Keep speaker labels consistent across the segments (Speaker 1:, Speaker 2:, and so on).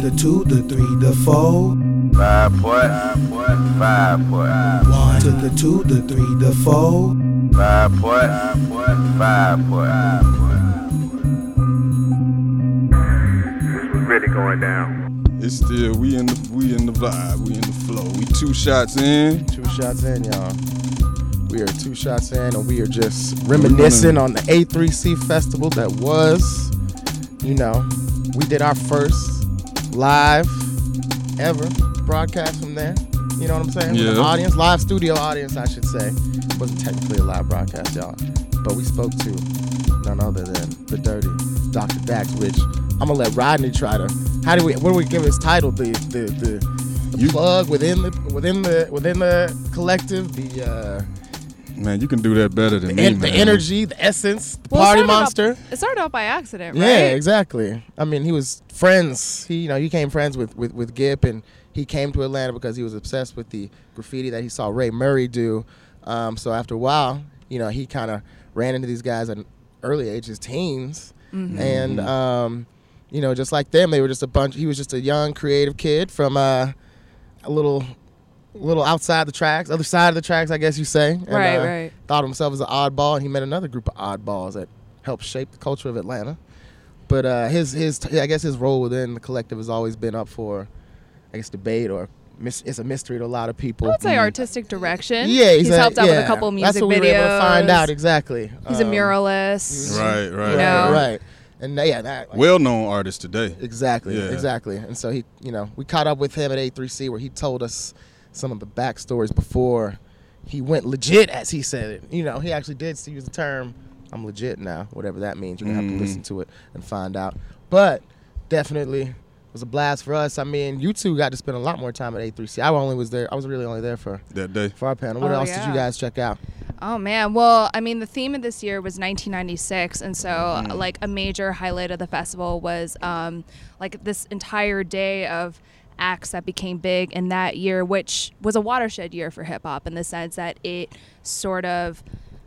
Speaker 1: the two, the three, the four.
Speaker 2: Five point, five point, five point,
Speaker 1: One to the two, the three, the four.
Speaker 2: five point, five point, five point. This was really going down.
Speaker 3: It's still we in the we in the vibe, we in the flow. We two shots in.
Speaker 4: Two shots in, y'all. We are two shots in, and we are just reminiscing on the A3C festival that was. You know, we did our first live ever broadcast from there. You know what I'm saying? With
Speaker 3: Yeah.
Speaker 4: an audience, live studio audience, I should say. wasn't technically a live broadcast, y'all, but we spoke to none other than the dirty Dr. Dax, which I'm gonna let Rodney try to. How do we? What do we give his title? The the the, the
Speaker 3: You-
Speaker 4: plug within the within the within the collective. The uh,
Speaker 3: Man, you can do that better than
Speaker 4: the,
Speaker 3: me,
Speaker 4: en- the
Speaker 3: man.
Speaker 4: energy, the essence, the
Speaker 5: Well, it
Speaker 4: party
Speaker 5: off-
Speaker 4: monster.
Speaker 5: it started off by accident, right?
Speaker 4: Yeah, exactly. I mean, he was friends. He, you know, he became friends with, with, with Gipp, and he came to Atlanta because he was obsessed with the graffiti that he saw Ray Murray do. Um, so after a while, you know, he kind of ran into these guys at an early age, his teens, and um, you know, just like them, they were just a bunch. He was just a young, creative kid from uh, a little. Little outside the tracks, other side of the tracks, I guess you say. And,
Speaker 5: Right,
Speaker 4: uh,
Speaker 5: right.
Speaker 4: Thought of himself as an oddball, and he met another group of oddballs that helped shape the culture of Atlanta. But uh, his his I guess his role within the collective has always been up for, I guess, debate or mis- it's a mystery to a lot of people.
Speaker 5: I would say artistic direction.
Speaker 4: Yeah,
Speaker 5: he's,
Speaker 4: a-
Speaker 5: helped out with a couple of music
Speaker 4: That's what
Speaker 5: videos.
Speaker 4: we were able to find out exactly.
Speaker 5: He's a
Speaker 4: Um,
Speaker 5: muralist.
Speaker 3: Right, right.
Speaker 5: You know?
Speaker 4: right, right. And uh, yeah, that like,
Speaker 3: Well known artist today.
Speaker 4: exactly,
Speaker 3: Yeah.
Speaker 4: exactly. And so he, you know, we caught up with him at A3C where he told us some of the backstories before he went legit, as he said it. You know, he actually did use the term "I'm legit now," whatever that means. You're gonna have to listen to it and find out. But definitely was a blast for us. I mean, you two got to spend a lot more time at A3C. I only was there. I was really only there for
Speaker 3: That day.
Speaker 4: for our panel. What
Speaker 5: Oh,
Speaker 4: else did you guys check out?
Speaker 5: Oh man, well, I mean, the theme of this year was 1996, and so
Speaker 4: Mm-hmm.
Speaker 5: like a major highlight of the festival was um, like this entire day of acts that became big in that year, which was a watershed year for hip hop in the sense that it sort of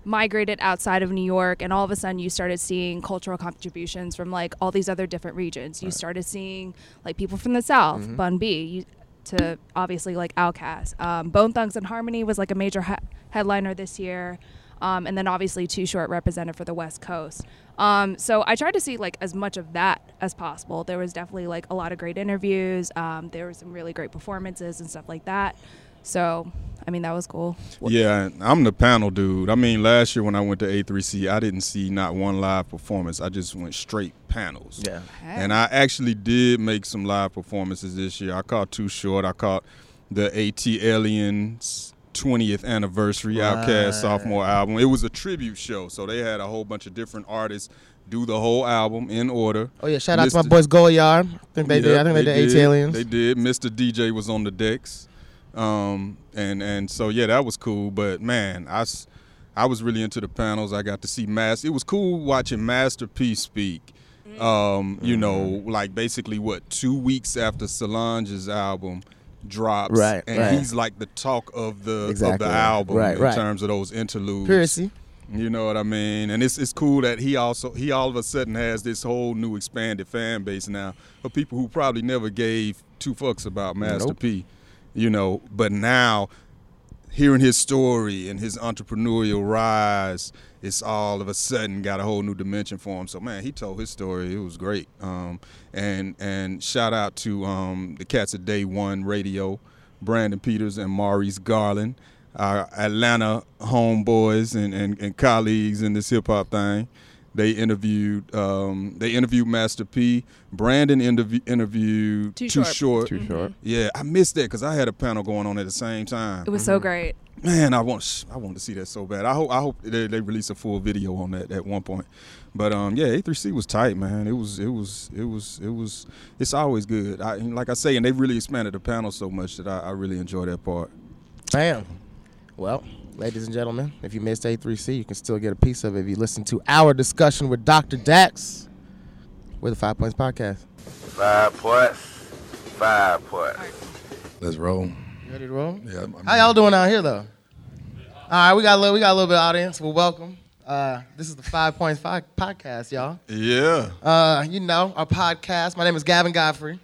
Speaker 5: migrated outside of New York, and all of a sudden you started seeing cultural contributions from like all these other different regions. You started seeing like people from the South,
Speaker 4: Mm-hmm.
Speaker 5: Bun B. You, to obviously like Outkast. Um, Bone Thugs-n-Harmony was like a major he- headliner this year, um, and then obviously Too Short represented for the West Coast. Um, so I tried to see like as much of that as possible. There was definitely like a lot of great interviews. Um, there were some really great performances and stuff like that. So I mean that was cool.
Speaker 3: Yeah, I'm the panel dude. I mean, last year when I went to A3C, I didn't see not one live performance. I just went straight panels.
Speaker 4: Yeah.
Speaker 3: And I actually did make some live performances this year. I caught Too Short. I caught the ATLiens 20th anniversary Outkast sophomore album. It was a tribute show, so they had a whole bunch of different artists do the whole album in order.
Speaker 4: Oh yeah, shout out to my
Speaker 3: Mr.
Speaker 4: boys Goyard. I think they did. I think they, did ATLiens.
Speaker 3: They did. Mr. DJ was on the decks, um, and and so yeah, that was cool. But man, I. I was really into the panels. I got to see Master. It was cool watching Master P speak. Um, you know, like basically what two weeks after Solange's album drops,
Speaker 4: Right,
Speaker 3: and
Speaker 4: right.
Speaker 3: he's like the talk of the of the album
Speaker 4: Right,
Speaker 3: in
Speaker 4: right.
Speaker 3: terms of those interludes.
Speaker 4: Piracy.
Speaker 3: You know what I mean? And it's it's cool that he also he all of a sudden has this whole new expanded fan base now of people who probably never gave two fucks about Master
Speaker 4: Nope.
Speaker 3: P. You know, but now hearing his story and his entrepreneurial rise, it's all of a sudden got a whole new dimension for him. So man, he told his story. It was great. Um, and and shout out to um, the cats at Day One Radio, Brandon Peters and Maurice Garland, our Atlanta homeboys and, and, and colleagues in this hip hop thing. They interviewed um, they interviewed Master P. Brandon interview, interviewed
Speaker 5: Too
Speaker 3: Too
Speaker 5: Short.
Speaker 3: Short.
Speaker 4: Too short.
Speaker 3: Yeah, I missed that because I had a panel going on at the same time.
Speaker 5: It was so great.
Speaker 3: Man, I want I want to see that so bad. I hope I hope they, they release a full video on that at one point. But um, yeah, A3C was tight, man. It was it was it was it was it's always good. I and like I say, and they really expanded the panel so much that I, I really enjoy that part.
Speaker 4: Bam. Well, ladies and gentlemen, if you missed A3C, you can still get a piece of it if you listen to our discussion with Dr. Dax with the Five Points Podcast.
Speaker 2: Five points, five points.
Speaker 6: Let's roll.
Speaker 4: You ready to roll?
Speaker 6: Yeah, I mean,
Speaker 4: How y'all doing out here though? All right, we got a little, we got a little bit of audience. Well, welcome. Uh, this is the Five Points Five Podcast, y'all.
Speaker 3: Yeah.
Speaker 4: Uh, you know our podcast. My name is Gavin Godfrey.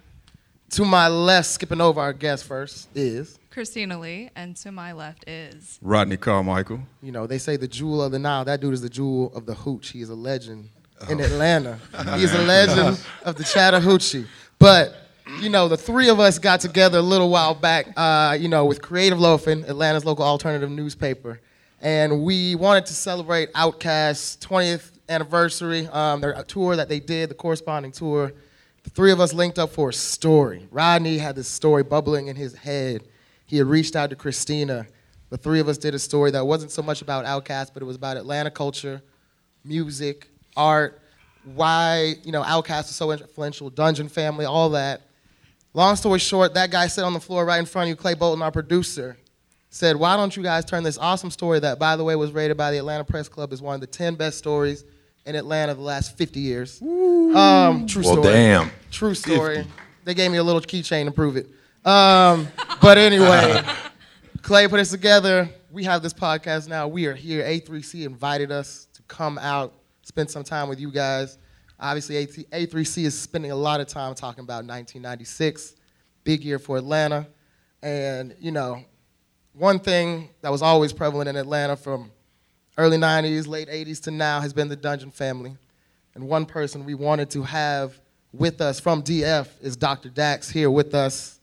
Speaker 4: To my left, skipping over our guest first, is
Speaker 5: Christina Lee, and to my left is
Speaker 3: Rodney Carmichael.
Speaker 4: you know they say the jewel of the Nile. That dude is the jewel of the hooch. He is a legend in Atlanta. He is a legend of the Chattahoochee. But you know the three of us got together a little while back. Uh, you know with Creative Loafing, Atlanta's local alternative newspaper, and we wanted to celebrate Outkast's 20th anniversary. Um, their tour that they did, the corresponding tour. The three of us linked up for a story. Rodney had this story bubbling in his head. He had reached out to Christina. The three of us did a story that wasn't so much about Outkast, but it was about Atlanta culture, music, art, why you know Outkast was so influential, Dungeon Family, all that. Long story short, that guy sat on the floor right in front of you, Clay Bolton, our producer, said, "Why don't you guys turn this awesome story that, by the way, was rated by the Atlanta Press Club as one of the 10 best stories in Atlanta the last 50 years?" Um, true
Speaker 6: Well,
Speaker 4: story.
Speaker 6: damn.
Speaker 4: True story. They gave me a little keychain to prove it. Um, but anyway, Clay put us together. We have this podcast now. We are here. A3C invited us to come out, spend some time with you guys. Obviously, A- A3C is spending a lot of time talking about 1996, big year for Atlanta. And, you know, one thing that was always prevalent in Atlanta from early 90s, late 80s to now has been the Dungeon family. And one person we wanted to have with us from DF is Dr. Dax here with us.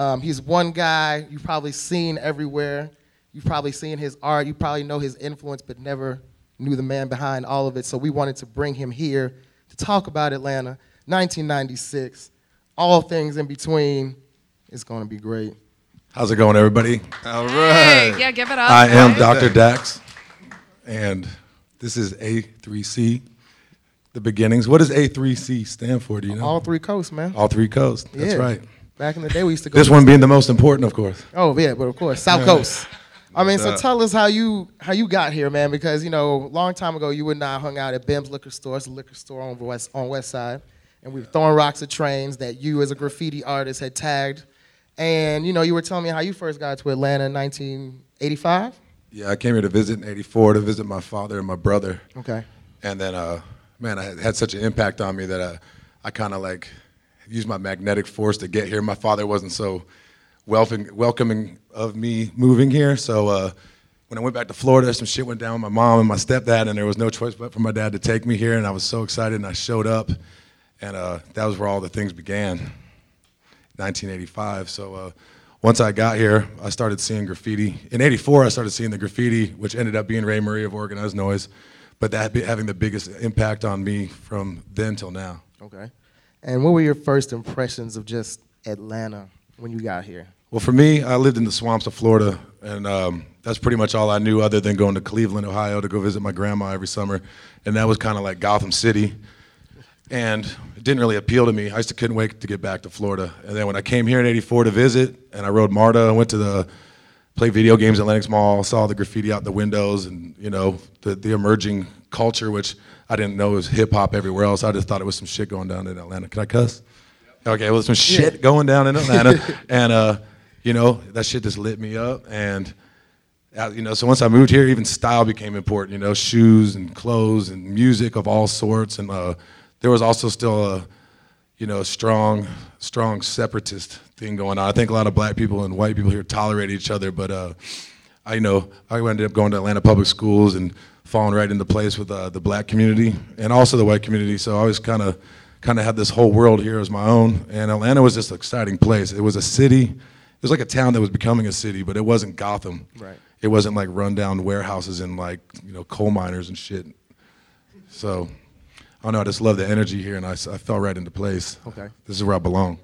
Speaker 4: Um, he's one guy you've probably seen everywhere. You've probably seen his art. You probably know his influence, but never knew the man behind all of it. So we wanted to bring him here to talk about Atlanta, 1996, all things in between. It's going to be great.
Speaker 6: How's it going, everybody?
Speaker 3: All right.
Speaker 5: Hey, yeah, give it up.
Speaker 6: I am. Dr. Dax, and this is A3C, the beginnings. What does A3C stand for? Do you know?
Speaker 4: All three coasts, man.
Speaker 6: All three coasts. That's
Speaker 4: Yeah.
Speaker 6: right.
Speaker 4: Back in the day, we used to go.
Speaker 6: This one being the most important, of course.
Speaker 4: Oh yeah, but of course, South Coast. I mean, so tell us how you how you got here, man. Because you know, a long time ago, you and I hung out at Bim's Liquor Store. It's a liquor store on West on West Side, and we were throwing rocks at trains that you, as a graffiti artist, had tagged. And you know, you were telling me how you first got to Atlanta in 1985.
Speaker 6: Yeah, I came here to visit in '84 to visit my father and my brother,
Speaker 4: Okay.
Speaker 6: and then, uh, man, I had, had such an impact on me that I, I kind of like used my magnetic force to get here. My father wasn't so welcoming, of me moving here, so uh, when I went back to Florida, some shit went down with my mom and my stepdad, and there was no choice but for my dad to take me here, and I was so excited, and I showed up, and uh, that was where all the things began. 1985. So uh, once I got here, I started seeing graffiti. In '84, I started seeing the graffiti, which ended up being Ray Murray of Organized Noize, but that having the biggest impact on me from then till now.
Speaker 4: Okay. And what were your first impressions of just Atlanta when you got here?
Speaker 6: Well, for me, I lived in the swamps of Florida, and um, that's pretty much all I knew, other than going to Cleveland, Ohio, to go visit my grandma every summer, and that was kind of like Gotham City. And it didn't really appeal to me. I just couldn't wait to get back to Florida. And then when I came here in '84 to visit, and I rode MARTA, I went to the play video games at Lenox Mall, saw the graffiti out the windows, and you know the the emerging culture, which I didn't know was hip hop everywhere else. I just thought it was some shit going down in Atlanta. Can I cuss? Okay, well, some shit going down in Atlanta, and uh, you know that shit just lit me up, and uh, you know, so once I moved here, even style became important. You know, shoes and clothes and music of all sorts, and uh, there was also still a, you know, strong, strong separatist thing going on. I think a lot of black people and white people here tolerate each other, but uh, I you know I ended up going to Atlanta public schools and falling right into place with uh, the black community and also the white community. So I always kind of kind of had this whole world here as my own, and Atlanta was just an exciting place. It was a city. It was like a town that was becoming a city, but it wasn't Gotham.
Speaker 4: Right.
Speaker 6: It wasn't like rundown warehouses and like you know coal miners and shit. So I don't know. I just love the energy here, and I, I fell right into place.
Speaker 4: Okay.
Speaker 6: This is where I belong.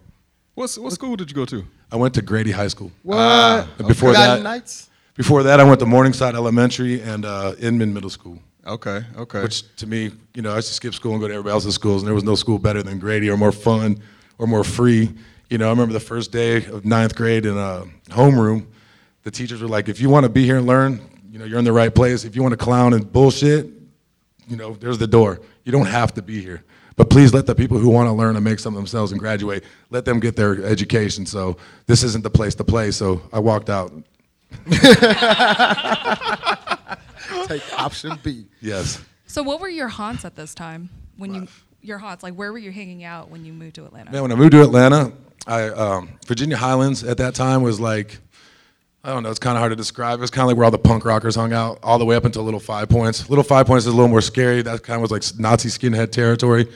Speaker 3: What's, what school did you go to?
Speaker 6: I went to Grady High School.
Speaker 4: What?
Speaker 6: And before
Speaker 4: Forgotten
Speaker 6: that,
Speaker 4: Nights?
Speaker 6: Before that, I went to Morningside Elementary and uh, Inman Middle School.
Speaker 3: Okay, okay.
Speaker 6: Which to me, you know, I used to skip school and go to everybody else's schools, and there was no school better than Grady or more fun or more free. You know, I remember the first day of ninth grade in a homeroom, the teachers were like, if you want to be here and learn, you know, you're in the right place. If you want to clown and bullshit, you know, there's the door. You don't have to be here. But please let the people who want to learn and make something themselves and graduate, let them get their education. So this isn't the place to play. So I walked out.
Speaker 4: Take option B.
Speaker 6: Yes.
Speaker 5: So, what were your haunts at this time when you your haunts? Like, where were you hanging out when you moved to Atlanta?
Speaker 6: Man, when I moved to Atlanta, I um, Virginia Highlands at that time was like I don't know. It's kind of hard to describe. It was kind of like where all the punk rockers hung out, all the way up until Little Five Points. Little Five Points is a little more scary. That kind of was like Nazi skinhead territory.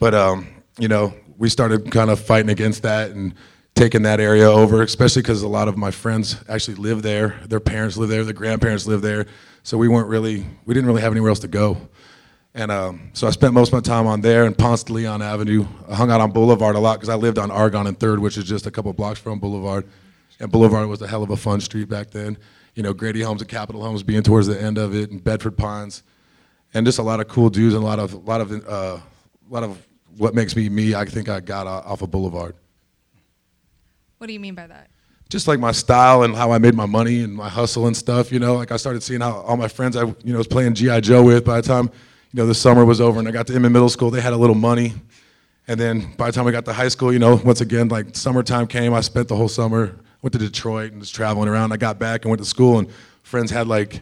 Speaker 6: But um, you know, we started kind of fighting against that and taking that area over, especially because a lot of my friends actually live there. Their parents live there. Their grandparents live there. So we weren't really, we didn't really have anywhere else to go. And um, so I spent most of my time on there and Ponce de Leon Avenue. I hung out on Boulevard a lot because I lived on Argonne and Third, which is just a couple blocks from Boulevard. And Boulevard was a hell of a fun street back then. You know, Grady Homes and Capitol Homes being towards the end of it, and Bedford Pines, and just a lot of cool dudes and a lot of, a lot of, uh, a lot of what makes me me. I think I got off of Boulevard.
Speaker 5: What do you mean by that?
Speaker 6: just like my style and how I made my money and my hustle and stuff, you know, like I started seeing how all my friends I, you know, was playing GI Joe with by the time, you know, the summer was over and I got to Inman Middle School, they had a little money. And then by the time I got to high school, you know, once again, like summertime came, I spent the whole summer, went to Detroit and was traveling around. I got back and went to school and friends had like,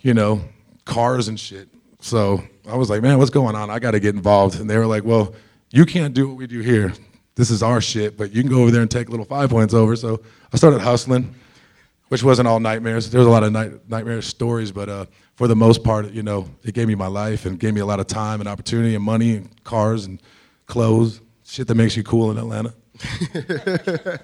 Speaker 6: you know, cars and shit. So I was like, man, what's going on? I got to get involved. And they were like, well, you can't do what we do here this is our shit, but you can go over there and take little five points over. So I started hustling, which wasn't all nightmares. There was a lot of night, nightmare stories, but uh, for the most part, you know, it gave me my life and gave me a lot of time and opportunity and money and cars and clothes, shit that makes you cool in Atlanta.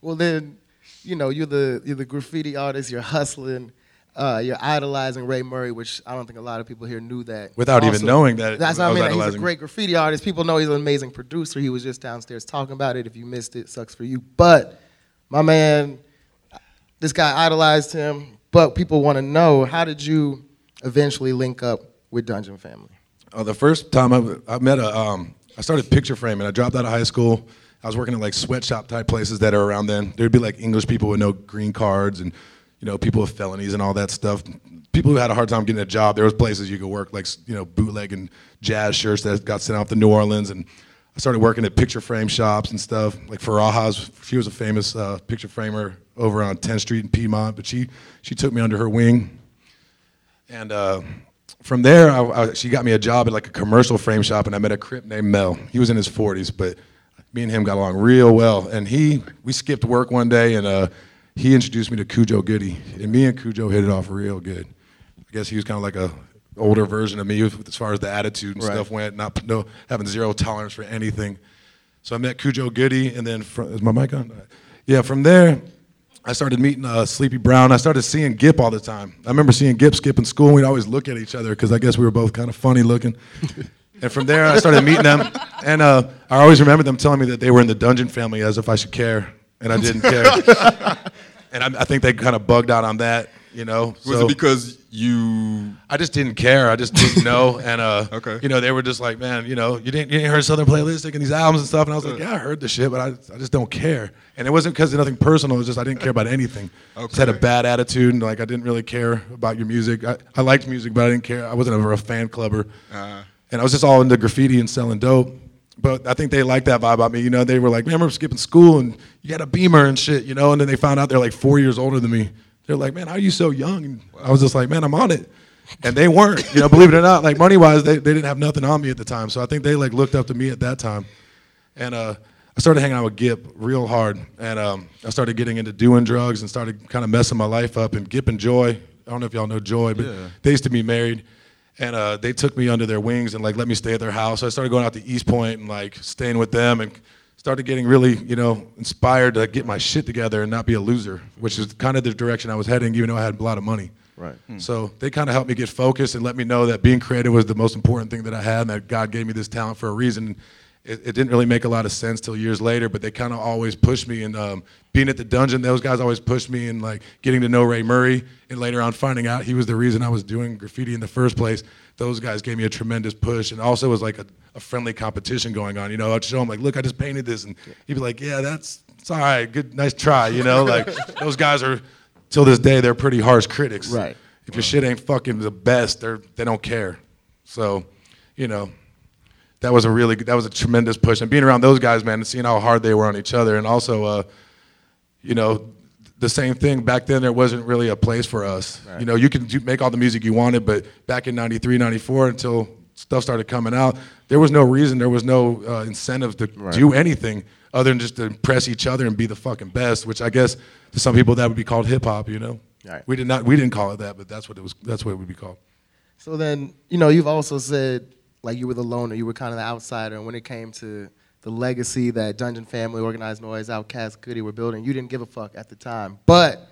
Speaker 4: well, then, you know, you're the you're the graffiti artist. You're hustling. Uh, you're idolizing Ray Murray, which I don't think a lot of people here knew that.
Speaker 6: Without
Speaker 4: Also-
Speaker 6: even knowing that
Speaker 4: That's what I mean. He's a great graffiti artist. People know he's an amazing producer. He was just downstairs talking about it. If you missed it, sucks for you. But my man, this guy idolized him. But people want to know how did you eventually link up with Dungeon Family?
Speaker 6: Oh, the first time I, I met a, um, I started picture framing. I dropped out of high school. I was working at like sweatshop type places that are around then. There'd be like English people with no green cards and, you know, people with felonies and all that stuff. People who had a hard time getting a job. There was places you could work, like you know, bootleg and jazz shirts that got sent out to New Orleans. And I started working at picture frame shops and stuff. Like Farajas, she was a famous uh, picture framer over on 10th Street in Piedmont. But she she took me under her wing. And uh, from there, I, I, she got me a job at like a commercial frame shop, and I met a crip named Mel. He was in his 40s, but me and him got along real well. And he, we skipped work one day, and uh, he introduced me to Khujo Goodie, and me and Khujo hit it off real good. I guess he was kind of like a older version of me as far as the attitude and
Speaker 4: Right.
Speaker 6: stuff went, not no having zero tolerance for anything. So I met Khujo Goodie, and then from, is my mic on? Yeah, from there, I started meeting uh, Sleepy Brown. I started seeing Gipp all the time. I remember seeing Gipp skip in school, and we'd always look at each other because I guess we were both kind of funny looking. and from there, I started meeting them, and uh, I always remember them telling me that they were in the Dungeon family as if I should care, and I didn't care. and I, I think they kind of bugged out on that, you know.
Speaker 3: Was
Speaker 6: So-
Speaker 3: it because you?
Speaker 6: I just didn't care. I just didn't know. And uh,
Speaker 3: Okay.
Speaker 6: you know, they were just like, man, you know, you didn't, you didn't hear Southernplayalistic and these albums and stuff. And I was like, yeah, I heard the shit, but I, I just don't care. And it wasn't because of nothing personal. It was just I didn't care about anything. okay. Just had a bad attitude and like I didn't really care about your music. I, I liked music, but I didn't care. I wasn't ever a fan clubber.
Speaker 3: Uh,
Speaker 6: And I was just all into graffiti and selling dope. But I think they liked that vibe about me. You know, they were like, man, I remember skipping school and you had a beamer and shit, you know? And then they found out they're like four years older than me. They're like, man, how are you so young? And I was just like, man, I'm on it. And they weren't, you know, believe it or not, like money wise, they, they didn't have nothing on me at the time. So I think they like looked up to me at that time. And uh, I started hanging out with Gipp real hard. And um, I started getting into doing drugs and started kind of messing my life up. And Gipp and Joy, I don't know if y'all know Joy, but
Speaker 3: Yeah.
Speaker 6: they used to be married. And uh, they took me under their wings and like let me stay at their house. So I started going out to East Point and like staying with them and started getting really, you know, inspired to get my shit together and not be a loser, which is kind of the direction I was heading, even though I had a lot of money.
Speaker 4: Right.
Speaker 6: So they kind of helped me get focused and let me know that being creative was the most important thing that I had and that God gave me this talent for a reason. It, it didn't really make a lot of sense till years later, but they kind of always pushed me. And um, being at the dungeon, those guys always pushed me and like getting to know Ray Murray and later on finding out he was the reason I was doing graffiti in the first place. Those guys gave me a tremendous push and also was like a, a friendly competition going on. You know, I'd show him like, look, I just painted this. And he'd be like, yeah, that's, it's all right. Good, nice try. You know, like those guys are, till this day, they're pretty harsh critics.
Speaker 4: Right.
Speaker 6: If your shit ain't fucking the best, they're they don't care. So, you know, that was a really that was a tremendous push. And being around those guys, man, and seeing how hard they were on each other, and also, uh, you know, the same thing back then. There wasn't really a place for us. You know, you can do, make all the music you wanted, but back in '93, '94, until stuff started coming out, there was no reason, there was no uh, incentive to do anything other than just to impress each other and be the fucking best. Which I guess to some people that would be called hip hop. You know,
Speaker 4: Right.
Speaker 6: we did not, we didn't call it that, but that's what it was. That's what it would be called.
Speaker 4: So then, you know, you've also said like you were the loner, you were kind of the outsider, and when it came to the legacy that Dungeon Family, Organized Noize, Outkast, Goodie were building, you didn't give a fuck at the time. But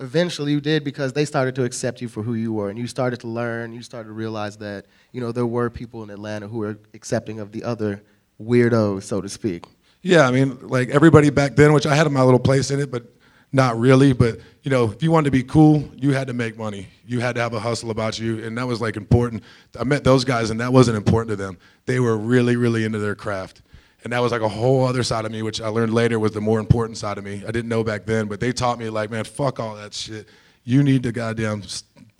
Speaker 4: eventually you did because they started to accept you for who you were, and you started to learn, you started to realize that, you know, there were people in Atlanta who were accepting of the other weirdos, so to speak.
Speaker 6: Yeah, I mean, like everybody back then, which I had my little place in it, but not really. But you know, if you wanted to be cool, you had to make money. You had to have a hustle about you, and that was like important. I met those guys, and that wasn't important to them. They were really, really into their craft, and that was like a whole other side of me, which I learned later was the more important side of me. I didn't know back then, but they taught me like, man, fuck all that shit. You need to goddamn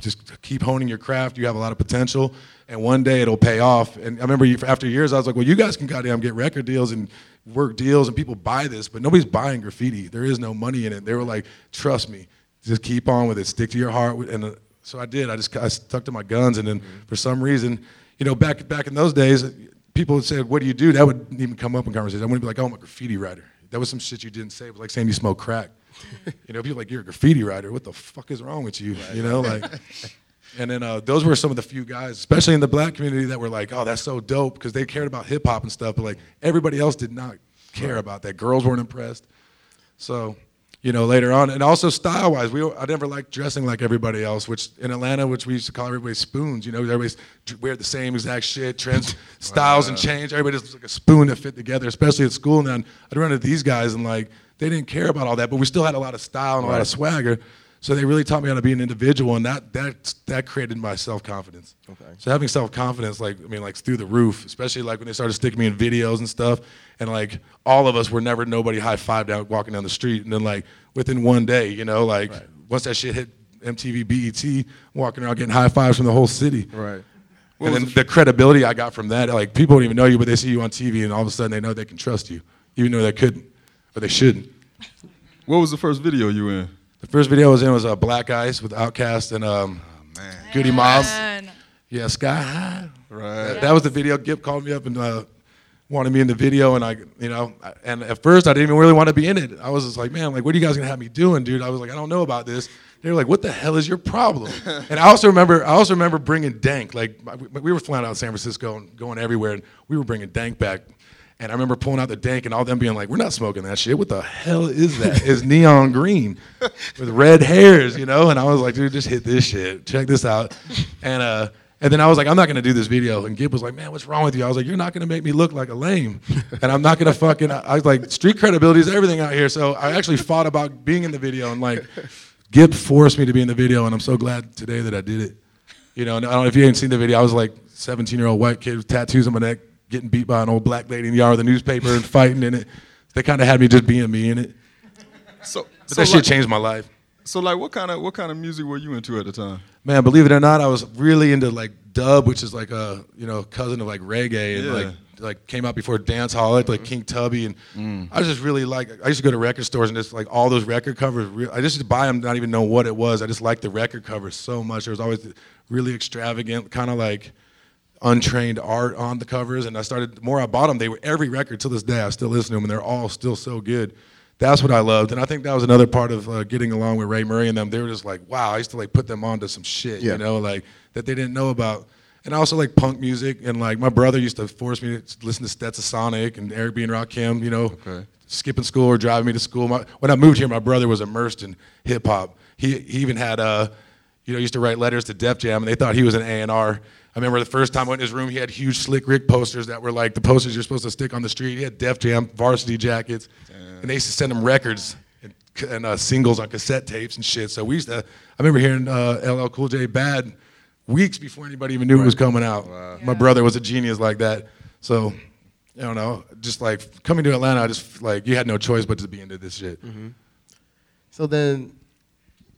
Speaker 6: just keep honing your craft. You have a lot of potential, and one day it'll pay off. And I remember after years, I was like, well, you guys can goddamn get record deals and work deals, and people buy this, but nobody's buying graffiti. There is no money in it. They were like, trust me, just keep on with it. Stick to your heart. And uh, so I did. I just I stuck to my guns, and then for some reason, you know, back back in those days, people said, "What do you do?" That wouldn't even come up in conversation. I wouldn't be like, "Oh, I'm a graffiti writer." That was some shit you didn't say. It was like saying you smoke crack. you know, people like you're a graffiti writer. What the fuck is wrong with you? You know, like. And then uh, those were some of the few guys, especially in the black community, that were like, "Oh, that's so dope," because they cared about hip hop and stuff. But like everybody else did not care about that. Girls weren't impressed. So, you know, later on, and also style wise, we I never liked dressing like everybody else. Which in Atlanta, which we used to call everybody spoons. You know, everybody's wear the same exact shit, trends, styles, and change. Everybody just like a spoon that fit together. Especially at school. And then I'd run into these guys, and like they didn't care about all that, but we still had a lot of style and a lot of swagger. So they really taught me how to be an individual, and that that that created my self confidence.
Speaker 4: Okay.
Speaker 6: So having self confidence, like I mean, like through the roof, especially like when they started sticking me in videos and stuff, and like all of us were never nobody high five down walking down the street, and then like within one day, you know, like once that shit hit MTV, BET, walking around getting high fives from the whole city.
Speaker 4: Right.
Speaker 6: and then the credibility I got from that, like people don't even know you, but they see you on TV, and all of a sudden they know they can trust you, even though they couldn't or they shouldn't.
Speaker 3: What was the first video you in?
Speaker 6: The first video I was in was uh, Black Ice with Outkast and um, Goodie Mob. Yeah, Sky High.
Speaker 3: Right.
Speaker 6: That, that was the video. Gipp called me up and uh, wanted me in the video, and I, you know, I- and at first I didn't even really want to be in it. I was just like, man, like, what are you guys gonna have me doing, dude? I was like, I don't know about this. They were like, what the hell is your problem? and I also remember, I also remember bringing Dank. Like, we- we were flying out of San Francisco and going everywhere, and we were bringing Dank back. And I remember pulling out the dank and all them being like, "We're not smoking that shit. What the hell is that? It's neon green with red hairs, you know." And I was like, "Dude, just hit this shit. Check this out." And uh, and then I was like, "I'm not gonna do this video." And Gipp was like, "Man, what's wrong with you?" I was like, "You're not gonna make me look like a lame, and I'm not gonna fucking." I was like, "Street credibility is everything out here." So I actually fought about being in the video, and like, Gipp forced me to be in the video, and I'm so glad today that I did it. You know, and I don't know if you haven't seen the video. I was like 17 year old white kid with tattoos on my neck, getting beat by an old black lady in the yard with a newspaper and fighting in it. They kind of had me just being me in it.
Speaker 3: So,
Speaker 6: But
Speaker 3: so
Speaker 6: that
Speaker 3: like,
Speaker 6: shit changed my life.
Speaker 3: So like, what kind of what kind of music were you into at the time?
Speaker 6: Man, believe it or not, I was really into like dub, which is like a you know cousin of like reggae, and
Speaker 3: Yeah.
Speaker 6: like like came out before dance hall, like, like King Tubby, and
Speaker 3: Mm.
Speaker 6: I was just really like I used to go to record stores and just like all those record covers. Re- I just used to buy them, not even know what it was. I just liked the record covers so much. There was always really extravagant, kind of like untrained art on the covers, and I started the more I bought them. They were every record till this day. I still listen to them, and they're all still so good. That's what I loved, and I think that was another part of uh, getting along with Ray Murray and them. They were just like, wow, I used to like put them onto some shit,
Speaker 4: Yeah.
Speaker 6: you know, like that they didn't know about. And I also like punk music, and like my brother used to force me to listen to Stetsasonic and Eric B. and Rakim, you know,
Speaker 3: Okay.
Speaker 6: skipping school or driving me to school. My, when I moved here, my brother was immersed in hip hop. He he even had uh, you know, used to write letters to Def Jam, and they thought he was an A and R. I remember the first time I went in his room, he had huge Slick Rick posters that were like the posters you're supposed to stick on the street. He had Def Jam varsity jackets, and they used to send him records and, and uh, singles on cassette tapes and shit. So we used to. I remember hearing uh, LL Cool J "Bad" weeks before anybody even knew it was coming out. My brother was a genius like that. So. I don't know, just like coming to Atlanta, I just like you had no choice but to be into this shit.
Speaker 4: So then,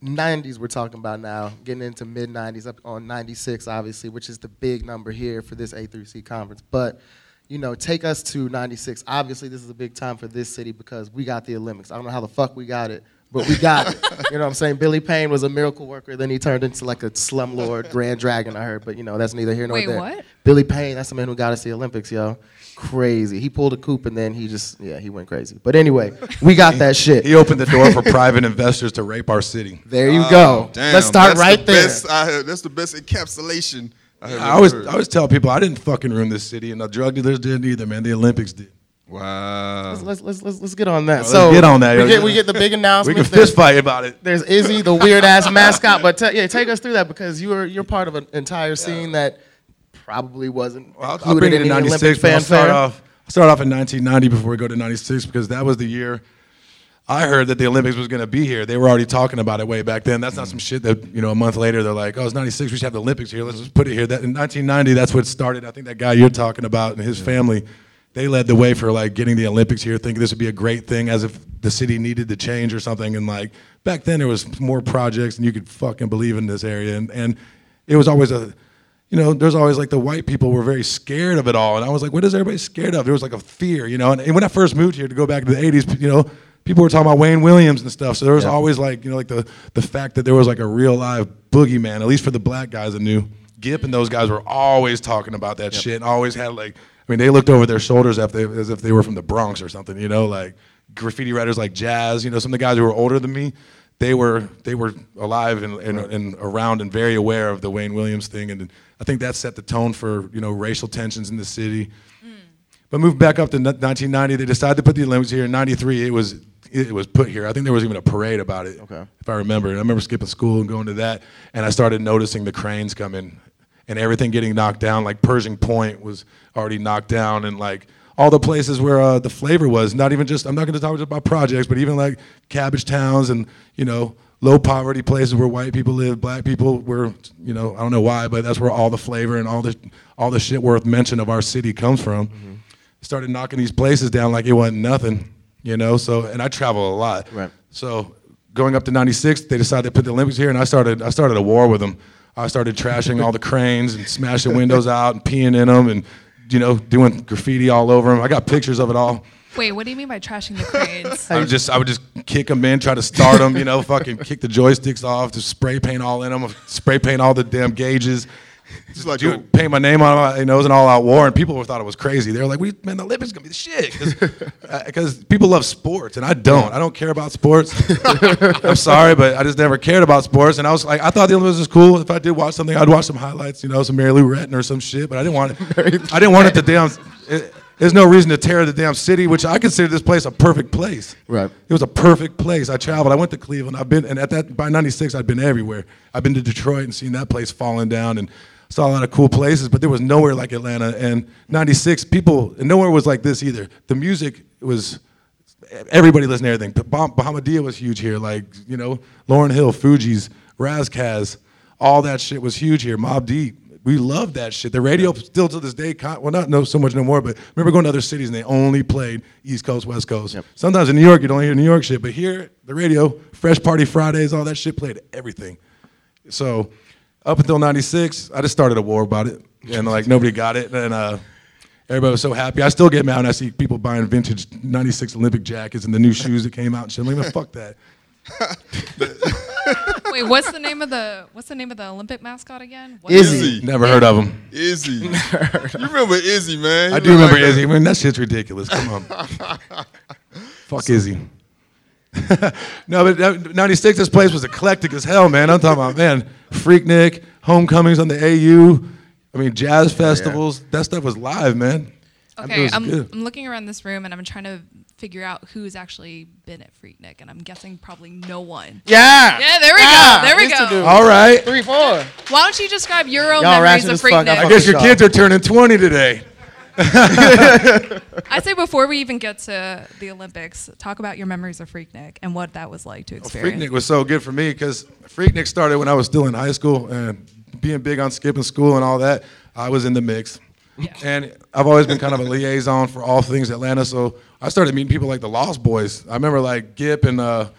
Speaker 4: 90s we're talking about now, getting into mid 90s, up on 96, obviously, which is the big number here for this A3C conference. But, you know, take us to 96. Obviously, this is a big time for this city because we got the Olympics. I don't know how the fuck we got it, but we got it. You know what I'm saying? Billy Payne was a miracle worker. Then he turned into like a slumlord, grand dragon. I heard, but you know that's neither here nor
Speaker 5: Wait,
Speaker 4: there.
Speaker 5: what?
Speaker 4: Billy Payne, that's the man who got us the Olympics, yo. Crazy. He pulled a coup and then he just yeah he went crazy. But anyway, we got that shit.
Speaker 6: He opened the door for private investors to rape our city.
Speaker 4: There you
Speaker 3: Oh,
Speaker 4: go.
Speaker 3: damn,
Speaker 4: Let's start
Speaker 3: that's
Speaker 4: right
Speaker 3: the
Speaker 4: there.
Speaker 3: Best I heard, that's the best encapsulation. I, have
Speaker 6: I always,
Speaker 3: heard.
Speaker 6: I always tell people I didn't fucking ruin this city, and the drug dealers didn't either, man. The Olympics did.
Speaker 3: Wow.
Speaker 4: Let's, let's, let's, let's, let's get on that.
Speaker 6: Well,
Speaker 4: so
Speaker 6: let's get on that,
Speaker 4: We get, we get the big announcement.
Speaker 6: We can fist fight about it.
Speaker 4: There's Izzy, the weird ass mascot. But ta- yeah, take us through that because you were you're part of an entire scene that probably wasn't
Speaker 6: Well, I'll, I'll bring it
Speaker 4: in
Speaker 6: to
Speaker 4: the Olympic
Speaker 6: 96. but I'll start off. I'll start off in 1990 before we go to 96 because that was the year I heard that the Olympics was going to be here. They were already talking about it way back then. That's not some shit that you know a month later they're like, oh, it's 96. We should have the Olympics here. Let's just put it here. That in 1990, that's what started. I think that guy you're talking about and his family, they led the way for like getting the Olympics here, thinking this would be a great thing, as if the city needed to change or something. And like back then, there was more projects, and you could fucking believe in this area. And and it was always a you know, there's always like the white people were very scared of it all. And I was like, what is everybody scared of? There was like a fear, you know. And, and when I first moved here to go back to the 80s, you know, people were talking about Wayne Williams and stuff. So there was always like, you know, like the, the fact that there was like a real live boogeyman, at least for the black guys that knew. Gipp and those guys were always talking about that shit and always had like, I mean, they looked over their shoulders as, they, as if they were from the Bronx or something, you know, like graffiti writers like Jazz, you know, some of the guys who were older than me they were they were alive and, and, and around and very aware of the Wayne Williams thing, and I think that set the tone for you know racial tensions in the city. Mm. But moved back up to 1990, they decided to put the Olympics here. In '93, it was it was put here. I think there was even a parade about it,
Speaker 4: Okay.
Speaker 6: if I remember. And I remember skipping school and going to that, and I started noticing the cranes coming and everything getting knocked down. Like Pershing Point was already knocked down, and like all the places where uh, the flavor was. Not even just I'm not going to talk just about projects, but even like cabbage towns and you know low poverty places where white people live, black people were you know I don't know why, but that's where all the flavor and all the all the shit worth mention of our city comes from. Started knocking these places down like it wasn't nothing, you know. So and I travel a lot,
Speaker 4: Right.
Speaker 6: so going up to 96, they decided to put the Olympics here, and I started I started a war with them. I started trashing all the cranes and smashing windows out and peeing in them and you know doing graffiti all over them. I got pictures of it all.
Speaker 5: Wait, what do you mean by trashing the cranes?
Speaker 6: I would just I would just kick them in, try to start them, you know, fucking kick the joysticks off, just spray paint all in them, spray paint all the damn gauges.
Speaker 3: Just like a-
Speaker 6: paint my name on it. You know, it was an all-out war, and people thought it was crazy. They were like, "We man, the Olympics gonna be the shit," because uh, people love sports, and I don't. I don't care about sports. I'm sorry, but I just never cared about sports. And I was like, I thought the Olympics was cool. If I did watch something, I'd watch some highlights. You know, some Mary Lou Retton or some shit. But I didn't want it. I didn't want it to damn. It, there's no reason to tear the damn city, which I consider this place a perfect place.
Speaker 4: Right.
Speaker 6: It was a perfect place. I traveled. I went to Cleveland. I've been, and at that by '96, I'd been everywhere. I've been to Detroit and seen that place falling down, and saw a lot of cool places. But there was nowhere like Atlanta. And '96, people, and nowhere was like this either. The music was. Everybody listened to everything. Bah- Bahamadia was huge here. Like you know, Lauryn Hill, Fugees, Razkaz, all that shit was huge here. Mobb Deep. We loved that shit. The radio still to this day, con- well, not no so much no more, but remember going to other cities and they only played East Coast, West Coast. Sometimes in New York, you don't hear New York shit, but here, the radio, Fresh Party Fridays, all that shit played everything. So up until 96, I just started a war about it. And like nobody got it. And uh, everybody was so happy. I still get mad when I see people buying vintage 96 Olympic jackets and the new shoes that came out and shit. I'm like, man, fuck that.
Speaker 5: Wait, what's the name of the what's the name of the Olympic mascot again? What
Speaker 4: Izzy.
Speaker 3: Izzy.
Speaker 6: Never heard of them.
Speaker 3: Izzy. you remember Izzy, man?
Speaker 6: I do remember
Speaker 3: like a-
Speaker 6: Izzy. I mean, that shit's ridiculous. Come on. Fuck Izzy. no, but that- 96, this place was eclectic as hell, man. I'm talking about, man, Freaknik, homecomings on the AU. I mean, jazz festivals. That stuff was live, man. I mean, it
Speaker 5: Okay, I'm,
Speaker 6: good.
Speaker 5: I'm looking around this room and I'm trying to figure out who's actually been at Freaknik, and I'm guessing probably no one.
Speaker 4: Yeah.
Speaker 5: Yeah, there we
Speaker 4: Ah,
Speaker 5: go. There we
Speaker 4: used to do.
Speaker 5: go.
Speaker 6: All right.
Speaker 4: Three, four.
Speaker 5: Why don't you describe your own
Speaker 4: Y'all
Speaker 5: memories of
Speaker 4: as fuck. I
Speaker 5: Freaknik?
Speaker 6: I guess your
Speaker 4: Y'all.
Speaker 6: kids are turning 20 today.
Speaker 5: I say before we even get to the Olympics, talk about your memories of Freaknik and what that was like to experience.
Speaker 6: Freaknik was so good for me because Freaknik started when I was still in high school and being big on skipping school and all that, I was in the mix. And I've always been kind of a liaison for all things Atlanta, so I started meeting people like the Lost Boyz. I remember like Gipp and uh,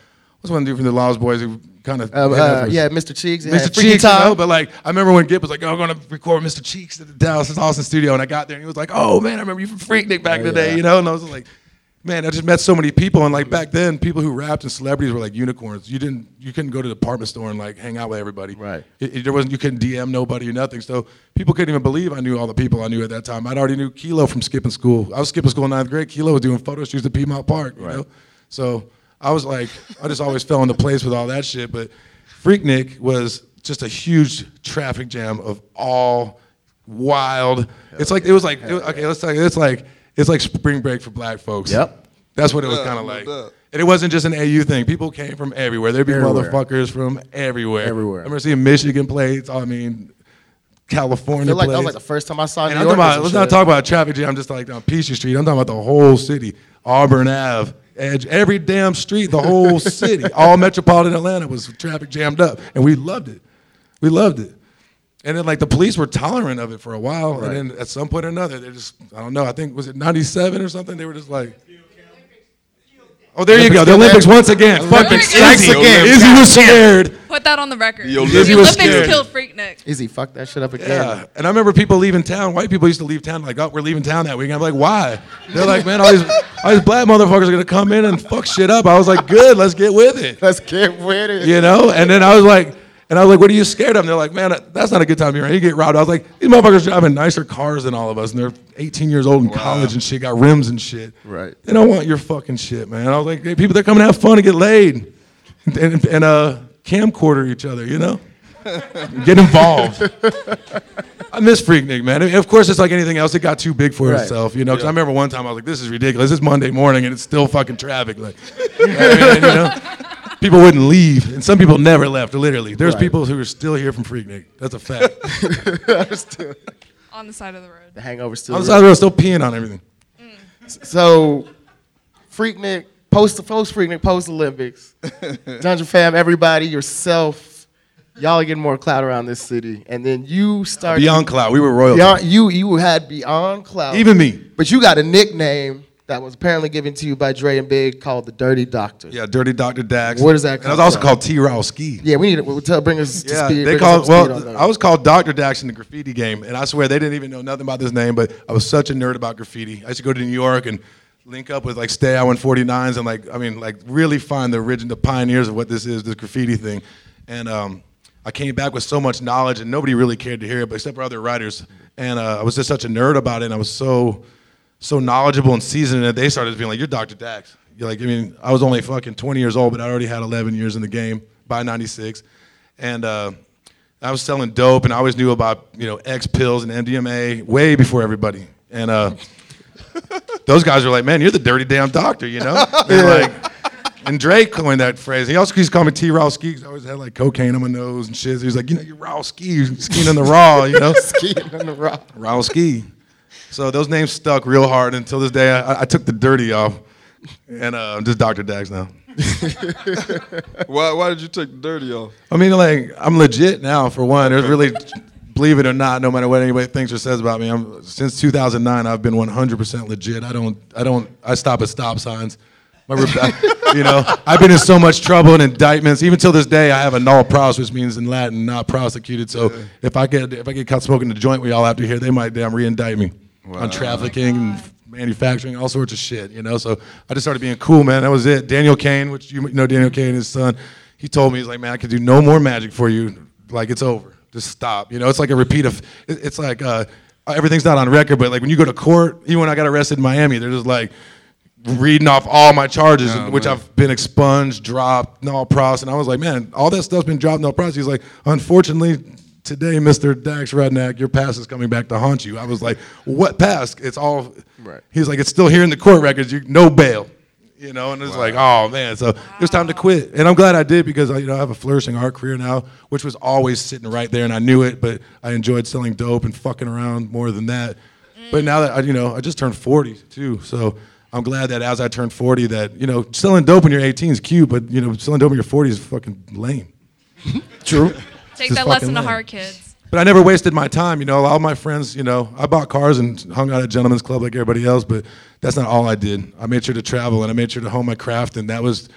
Speaker 6: what's one dude from the Lost Boyz who kind of
Speaker 4: Uh, uh, yeah, Mr. Cheeks. yeah,
Speaker 6: Mr. Cheeks, you know, but like I remember when Gipp was like, "Oh, I'm gonna record Mr. Cheeks at the Dallas Austin studio," and I got there and he was like, "Oh man, I remember you from Freaknik back in the day," you know, and I was like, man, I just met so many people, and like back then, people who rapped and celebrities were like unicorns. You didn't, you couldn't go to the department store and like hang out with everybody.
Speaker 4: Right.
Speaker 6: It, it- there wasn't, you couldn't DM nobody or nothing. So people couldn't even believe I knew all the people I knew at that time. I'd already knew Kilo from skipping school. I was skipping school in ninth grade. Kilo was doing photo shoots at Piedmont Park. You know, so I was like, I just always fell into place with all that shit. But Freaknik was just a huge traffic jam of all wild. It's like it was like it was- okay. Let's talk. It's like it's like spring break for black folks.
Speaker 4: Yep.
Speaker 6: That's what it was kind of like.
Speaker 3: doubt.
Speaker 6: And it wasn't just an AU thing. People came from everywhere. There'd be
Speaker 4: Everywhere.
Speaker 6: motherfuckers from everywhere.
Speaker 4: Everywhere.
Speaker 6: I remember seeing Michigan plates. I mean, California
Speaker 4: I feel like that was like the first time I saw
Speaker 6: and
Speaker 4: New
Speaker 6: I'm talking about, let's not talk about traffic jam I'm just like on Peachtree Street. I'm talking about the whole city. Auburn Ave, Edge, every damn street, the whole city, all metropolitan Atlanta was traffic jammed up. And we loved it. We loved it. And then like the police were tolerant of it for a while.
Speaker 4: Right.
Speaker 6: And then at some point or another, they just, I don't know, I think, was it 97 or something? They were just like, Oh, there you go. The Olympics once again. Fucking
Speaker 5: Olympics
Speaker 6: strikes
Speaker 3: again.
Speaker 6: again. Izzy was scared.
Speaker 5: Put that on the record.
Speaker 3: The
Speaker 5: The
Speaker 3: Olympics
Speaker 6: was
Speaker 5: Olympics
Speaker 6: scared.
Speaker 5: killed Freaknik.
Speaker 4: Izzy, fuck that shit up again.
Speaker 6: Yeah, and I remember people leaving town. White people used to leave town like, "Oh, we're leaving town that week." I'm like, "Why?" They're like, "Man, all these, all these black motherfuckers are gonna come in and fuck shit up." I was like, "Good, let's get with it,"
Speaker 4: Let's get with it.
Speaker 6: you know. And then I was like, and I was like, "What are you scared of?" And they're like, "Man, that's not a good time be. You get robbed." I was like, "These motherfuckers driving nicer cars than all of us, and they're 18 years old in college and shit, got rims and shit.
Speaker 4: Right.
Speaker 6: They don't want your fucking shit, man." I was like, hey, "People, they're coming to have fun and get laid, and, and, and uh, camcorder each other, you know." Get involved. I miss Freaknik, man. I mean, of course, it's like anything else. It got too big for
Speaker 4: Right.
Speaker 6: itself, you know. Because I remember one time I was like, "This is ridiculous. It's Monday morning and it's still fucking traffic." Like, I mean, you know, people wouldn't leave, and some people never left. Literally, there's
Speaker 4: Right.
Speaker 6: people who are still here from Freaknik. That's a fact.
Speaker 5: On the side of the road.
Speaker 4: The hangover still.
Speaker 6: On the side of the road, still peeing on everything.
Speaker 4: So, Freaknik, post post Freaknik, post Olympics, Dungeon Fam, everybody, yourself, y'all are getting more clout around this city, and then you started
Speaker 6: Beyond cloud, we were
Speaker 4: royal. You you had beyond clout,
Speaker 6: Even me.
Speaker 4: but you got a nickname that was apparently given to you by Dre and Big called the Dirty Doctor.
Speaker 6: Yeah, Dirty Doctor Dax.
Speaker 4: Where does that
Speaker 6: And I was also
Speaker 4: from?
Speaker 6: called T. Raul Ski.
Speaker 4: Yeah, we need to tell, bring us to
Speaker 6: Yeah,
Speaker 4: speed.
Speaker 6: they called
Speaker 4: us up to speed on
Speaker 6: well. I was called Dr. Dax in the graffiti game, and I swear they didn't even know nothing about this name. But I was such a nerd about graffiti. I used to go to New York and link up with like Stay Out 149s and like I mean like really find the original the pioneers of what this is, this graffiti thing. And um, I came back with so much knowledge, and nobody really cared to hear it, but except for other writers. And uh, I was just such a nerd about it, and I was so so knowledgeable and seasoned that they started being like, "You're Dr. Dax." You're like, I mean, I was only fucking 20 years old, but I already had 11 years in the game by '96, and uh, I was selling dope, and I always knew about you know X pills and MDMA way before everybody. And uh, those guys were like, "Man, you're the dirty damn doctor," you know? They're like. And Drake coined that phrase. He also used to call me T Raw Ski 'cause I always had like cocaine on my nose and shit. So he was like, you know, you're raw ski, skiing in the raw, you know?
Speaker 4: Skiing on the rock.
Speaker 6: Raul Ski. So those names stuck real hard until this day. I, I took the dirty off, and uh, I'm just Dr. Dax now.
Speaker 3: Why, why did you take the dirty off?
Speaker 6: I mean, like I'm legit now. For one, there's really, believe it or not, no matter what anybody thinks or says about me, I'm since 2009 I've been 100% legit. I don't, I don't, I stop at stop signs. My you know, I've been in so much trouble and indictments. Even till this day, I have a nolle pros, which means in Latin, not prosecuted. So if I get if I get caught smoking the joint we all have to hear, they might damn re-indict me on trafficking and manufacturing, all sorts of shit. You know, so I just started being cool, man. That was it. Daniel Kane, which you know Daniel Kane, his son, he told me he's like, man, I could do no more magic for you. Like it's over. Just stop. You know, it's like a repeat of. It's like uh, everything's not on record, but like when you go to court, even when I got arrested in Miami, they're just like reading off all my charges,
Speaker 3: Oh,
Speaker 6: which
Speaker 3: man.
Speaker 6: I've been expunged, dropped, nolle pros, and I was like, man, all that stuff's been dropped, nolle pros. He's like, unfortunately, today, Mr. Dax Redneck, your past is coming back to haunt you. I was like, what past? It's all.
Speaker 4: Right.
Speaker 6: He's like, it's still here in the court records. You no bail. You know, and it's like, oh man, so it was time to quit, and I'm glad I did because I, you know, I have a flourishing art career now, which was always sitting right there, and I knew it, but I enjoyed selling dope and fucking around more than that. But now that I, you know, I just turned 40 too, so I'm glad that as I turned 40, that you know, selling dope when you're 18 is cute, but you know, selling dope when you're 40 is fucking lame. True.
Speaker 5: Take that lesson
Speaker 6: fucking
Speaker 5: to heart, kids.
Speaker 6: But I never wasted my time. You know, all my friends, you know, I bought cars and hung out at Gentlemen's Club like everybody else, but that's not all I did. I made sure to travel and I made sure to hone my craft, and that was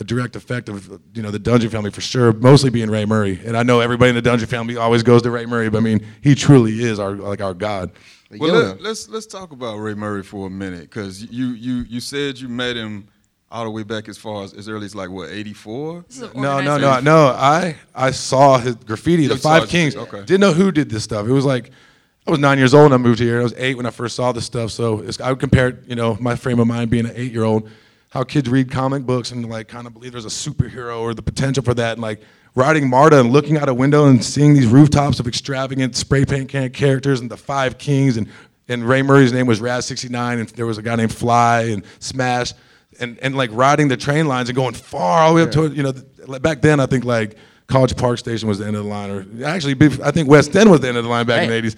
Speaker 6: a direct effect of you know the Dungeon family for sure, mostly being Ray Murray. And I know everybody in the Dungeon family always goes to Ray Murray, but I mean he truly is our like our god.
Speaker 3: Well,
Speaker 4: Yoda.
Speaker 3: let, let's let's talk about Ray Murray for a minute, because you you you said you met him all the way back as far as as early as like what eighty four.
Speaker 6: No, no, no, no. I I saw his graffiti, the
Speaker 3: You saw
Speaker 6: Five
Speaker 3: his-
Speaker 6: Kings.
Speaker 3: okay.
Speaker 6: Didn't know who did this stuff. It was like I was nine years old when I moved here. I was eight when I first saw this stuff. So it's, I would compare, you know, my frame of mind being an eight year old, how kids read comic books and like kind of believe there's a superhero or the potential for that, and like riding Marta and looking out a window and seeing these rooftops of extravagant spray paint can characters and the Five Kings and and Ray Murray's name was Raz 69 and there was a guy named Fly and Smash and and like riding the train lines and going far all the way up to you know th- back then I think like College Park Station was the end of the line or actually I think West End was the end of the line back in the
Speaker 4: Damn.
Speaker 6: 80s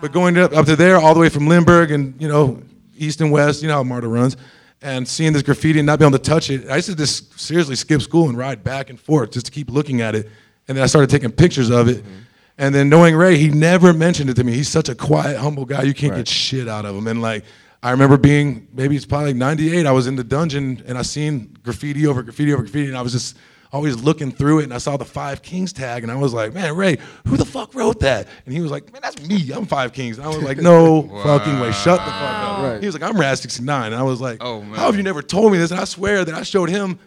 Speaker 6: but going up, up to there all the way from Lindbergh and you know east and west you know how Marta runs and seeing this graffiti and not being able to touch it I used to just seriously skip school and ride back and forth just to keep looking at it and then I started taking pictures of it mm-hmm. and then knowing Ray, he never mentioned it to me. He's such a quiet, humble guy. You can't get shit out of him. And like, I remember being maybe it's probably like '98. I was in the dungeon and I seen graffiti over graffiti over graffiti, and I was just always looking through it. And I saw the Five Kings tag, and I was like, "Man, Ray, who the fuck wrote that?" And he was like, "Man, that's me. I'm Five Kings." And I was like, "No fucking way. Shut the fuck up."
Speaker 4: Right.
Speaker 6: He was like, "I'm Raz 69," and I was like,
Speaker 3: Oh, man.
Speaker 6: "How have you never told me this?" And I swear that I showed him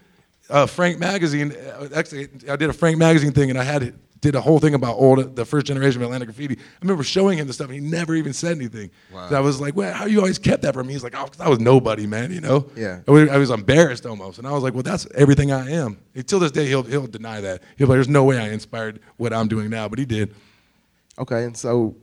Speaker 6: uh, Frank Magazine. uh, Actually, I did a Frank Magazine thing, and I had did a whole thing about old the first generation of Atlanta graffiti. I remember showing him the stuff, and he never even said anything.
Speaker 3: Wow.
Speaker 6: So I was like, "Well, how you always kept that from me?" He's like, "Oh, 'cause I was nobody, man. You know."
Speaker 4: Yeah.
Speaker 6: I was, I was embarrassed almost, and I was like, "Well, that's everything I am." Until this day, he'll he'll deny that. He'll be like, "There's no way I inspired what I'm doing now," but he did.
Speaker 4: Okay, and so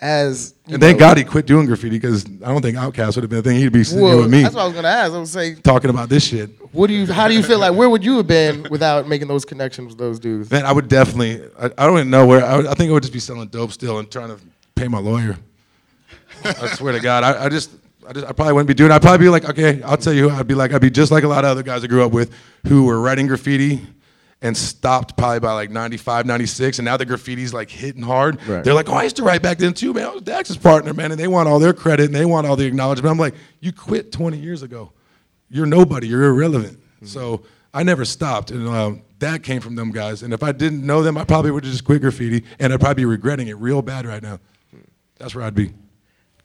Speaker 4: as
Speaker 6: And thank
Speaker 4: know-
Speaker 6: God he quit doing graffiti because I don't think Outkast would have been a thing. He'd be sitting here with me
Speaker 4: that's what I was gonna ask. I was say,
Speaker 6: talking about this shit.
Speaker 4: what do you? How do you feel like? Where would you have been without making those connections with those dudes?
Speaker 6: Man, I would definitely. I, I don't even know where. I, would, I think I would just be selling dope still and trying to pay my lawyer. I swear to God, I, I just, I just, I probably wouldn't be doing. I'd probably be like, okay, I'll tell you who I'd be like. I'd be just like a lot of other guys I grew up with, who were writing graffiti, and stopped probably by like 95, 96, and now the graffiti's like hitting hard.
Speaker 4: Right.
Speaker 6: They're like, oh, I used to write back then too, man. I was Dax's partner, man, and they want all their credit and they want all the acknowledgement. I'm like, you quit 20 years ago. You're nobody. You're irrelevant. So I never stopped, and um, that came from them guys. And if I didn't know them, I probably would have just quit graffiti, and I'd probably be regretting it real bad right now. That's where I'd be.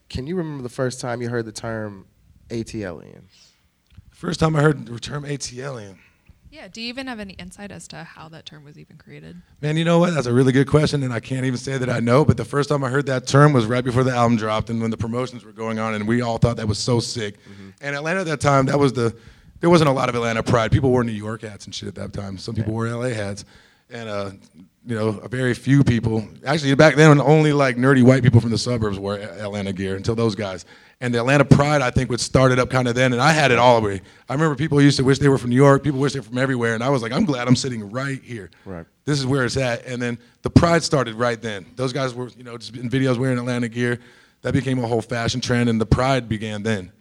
Speaker 4: Can you remember the first time you heard the term ATLian?
Speaker 6: First time I heard the term ATLian.
Speaker 7: Yeah. Do you even have any insight as to how that term was even created?
Speaker 6: Man, you know what? That's a really good question, and I can't even say that I know. But the first time I heard that term was right before the album dropped, and when the promotions were going on, and we all thought that was so sick. Mm-hmm. And Atlanta at that time, that was the there wasn't a lot of Atlanta pride. People wore New York hats and shit at that time. Some people wore LA hats, and uh, you know, a very few people. Actually, back then, only like nerdy white people from the suburbs wore Atlanta gear until those guys. And the Atlanta pride, I think, was started up kind of then, and I had it all the way. I remember people used to wish they were from New York. People wish they were from everywhere, and I was like, I'm glad I'm sitting right here.
Speaker 4: Right.
Speaker 6: This is where it's at. And then the pride started right then. Those guys were, you know, just in videos wearing Atlanta gear. That became a whole fashion trend, and the pride began then.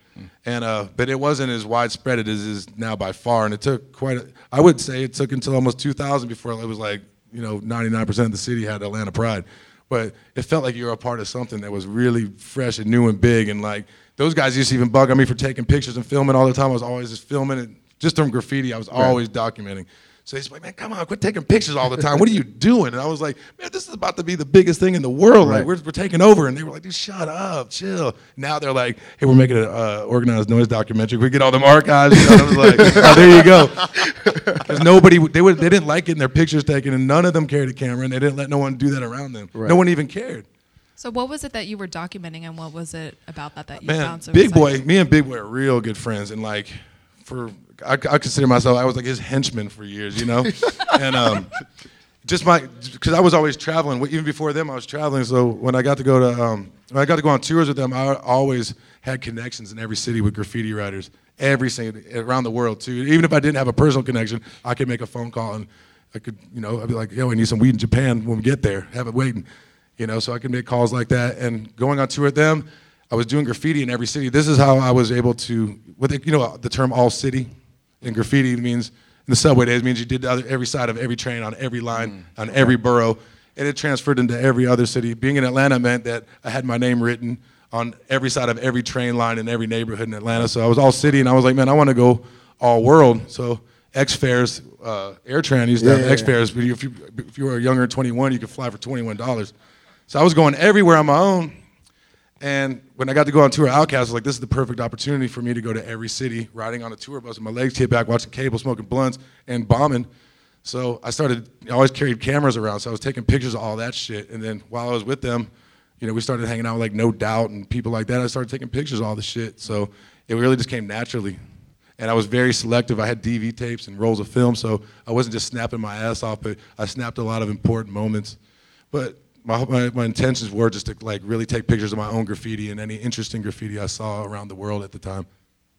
Speaker 6: And uh, but it wasn't as widespread as it is now by far. And it took quite. A, I would say it took until almost 2000 before it was like, you know, 99% of the city had Atlanta pride. But it felt like you were a part of something that was really fresh and new and big. And like those guys used to even bug on me for taking pictures and filming all the time. I was always just filming it, just from graffiti. I was always documenting. So he's like, man, come on, quit taking pictures all the time. What are you doing? And I was like, man, this is about to be the biggest thing in the world. Like, we're, we're taking over. And they were like, dude, shut up, chill. Now they're like, hey, we're making an uh, Organized Noize documentary. We get all them archives. You know? I was like, oh, there you go. Because nobody, they, would, they didn't like getting their pictures taken, and none of them carried a camera, and they didn't let no one do that around them.
Speaker 4: Right.
Speaker 6: No one even cared.
Speaker 7: So what was it that you were documenting, and what was it about that that you
Speaker 6: Man,
Speaker 7: found so
Speaker 6: Big Boy, me and Big Boy are real good friends, and like, for I, I consider myself, I was like his henchman for years, you know, and um, just my because I was always traveling. Even before them, I was traveling. So when I got to go to um, when I got to go on tours with them, I always had connections in every city with graffiti writers, every single around the world too. Even if I didn't have a personal connection, I could make a phone call and I could, you know, I'd be like, yo, I need some weed in Japan when we get there. Have it waiting, you know. So I could make calls like that. And going on tour with them, I was doing graffiti in every city. This is how I was able to, with you know, the term all city in graffiti means in the subway days means you did the other, every side of every train on every line on every borough, and it transferred into every other city. Being in Atlanta meant that I had my name written on every side of every train line in every neighborhood in Atlanta. So I was all city, and I was like, man, I want to go all world. So X fares. Uh, AirTran used to have X fares, but if you if you were younger than 21, you could fly for 21 dollars. So I was going everywhere on my own. And when I got to go on tour, Outkast was like, this is the perfect opportunity for me to go to every city, riding on a tour bus with my legs taped back, watching cable, smoking blunts, and bombing. So I started, I always carried cameras around, so I was taking pictures of all that shit. And then while I was with them, you know, we started hanging out with like No Doubt and people like that. I started taking pictures of all the shit. So it really just came naturally. And I was very selective. I had DV tapes and rolls of film, so I wasn't just snapping my ass off, but I snapped a lot of important moments. But my, my, my intentions were just to like really take pictures of my own graffiti and any interesting graffiti I saw around the world at the time.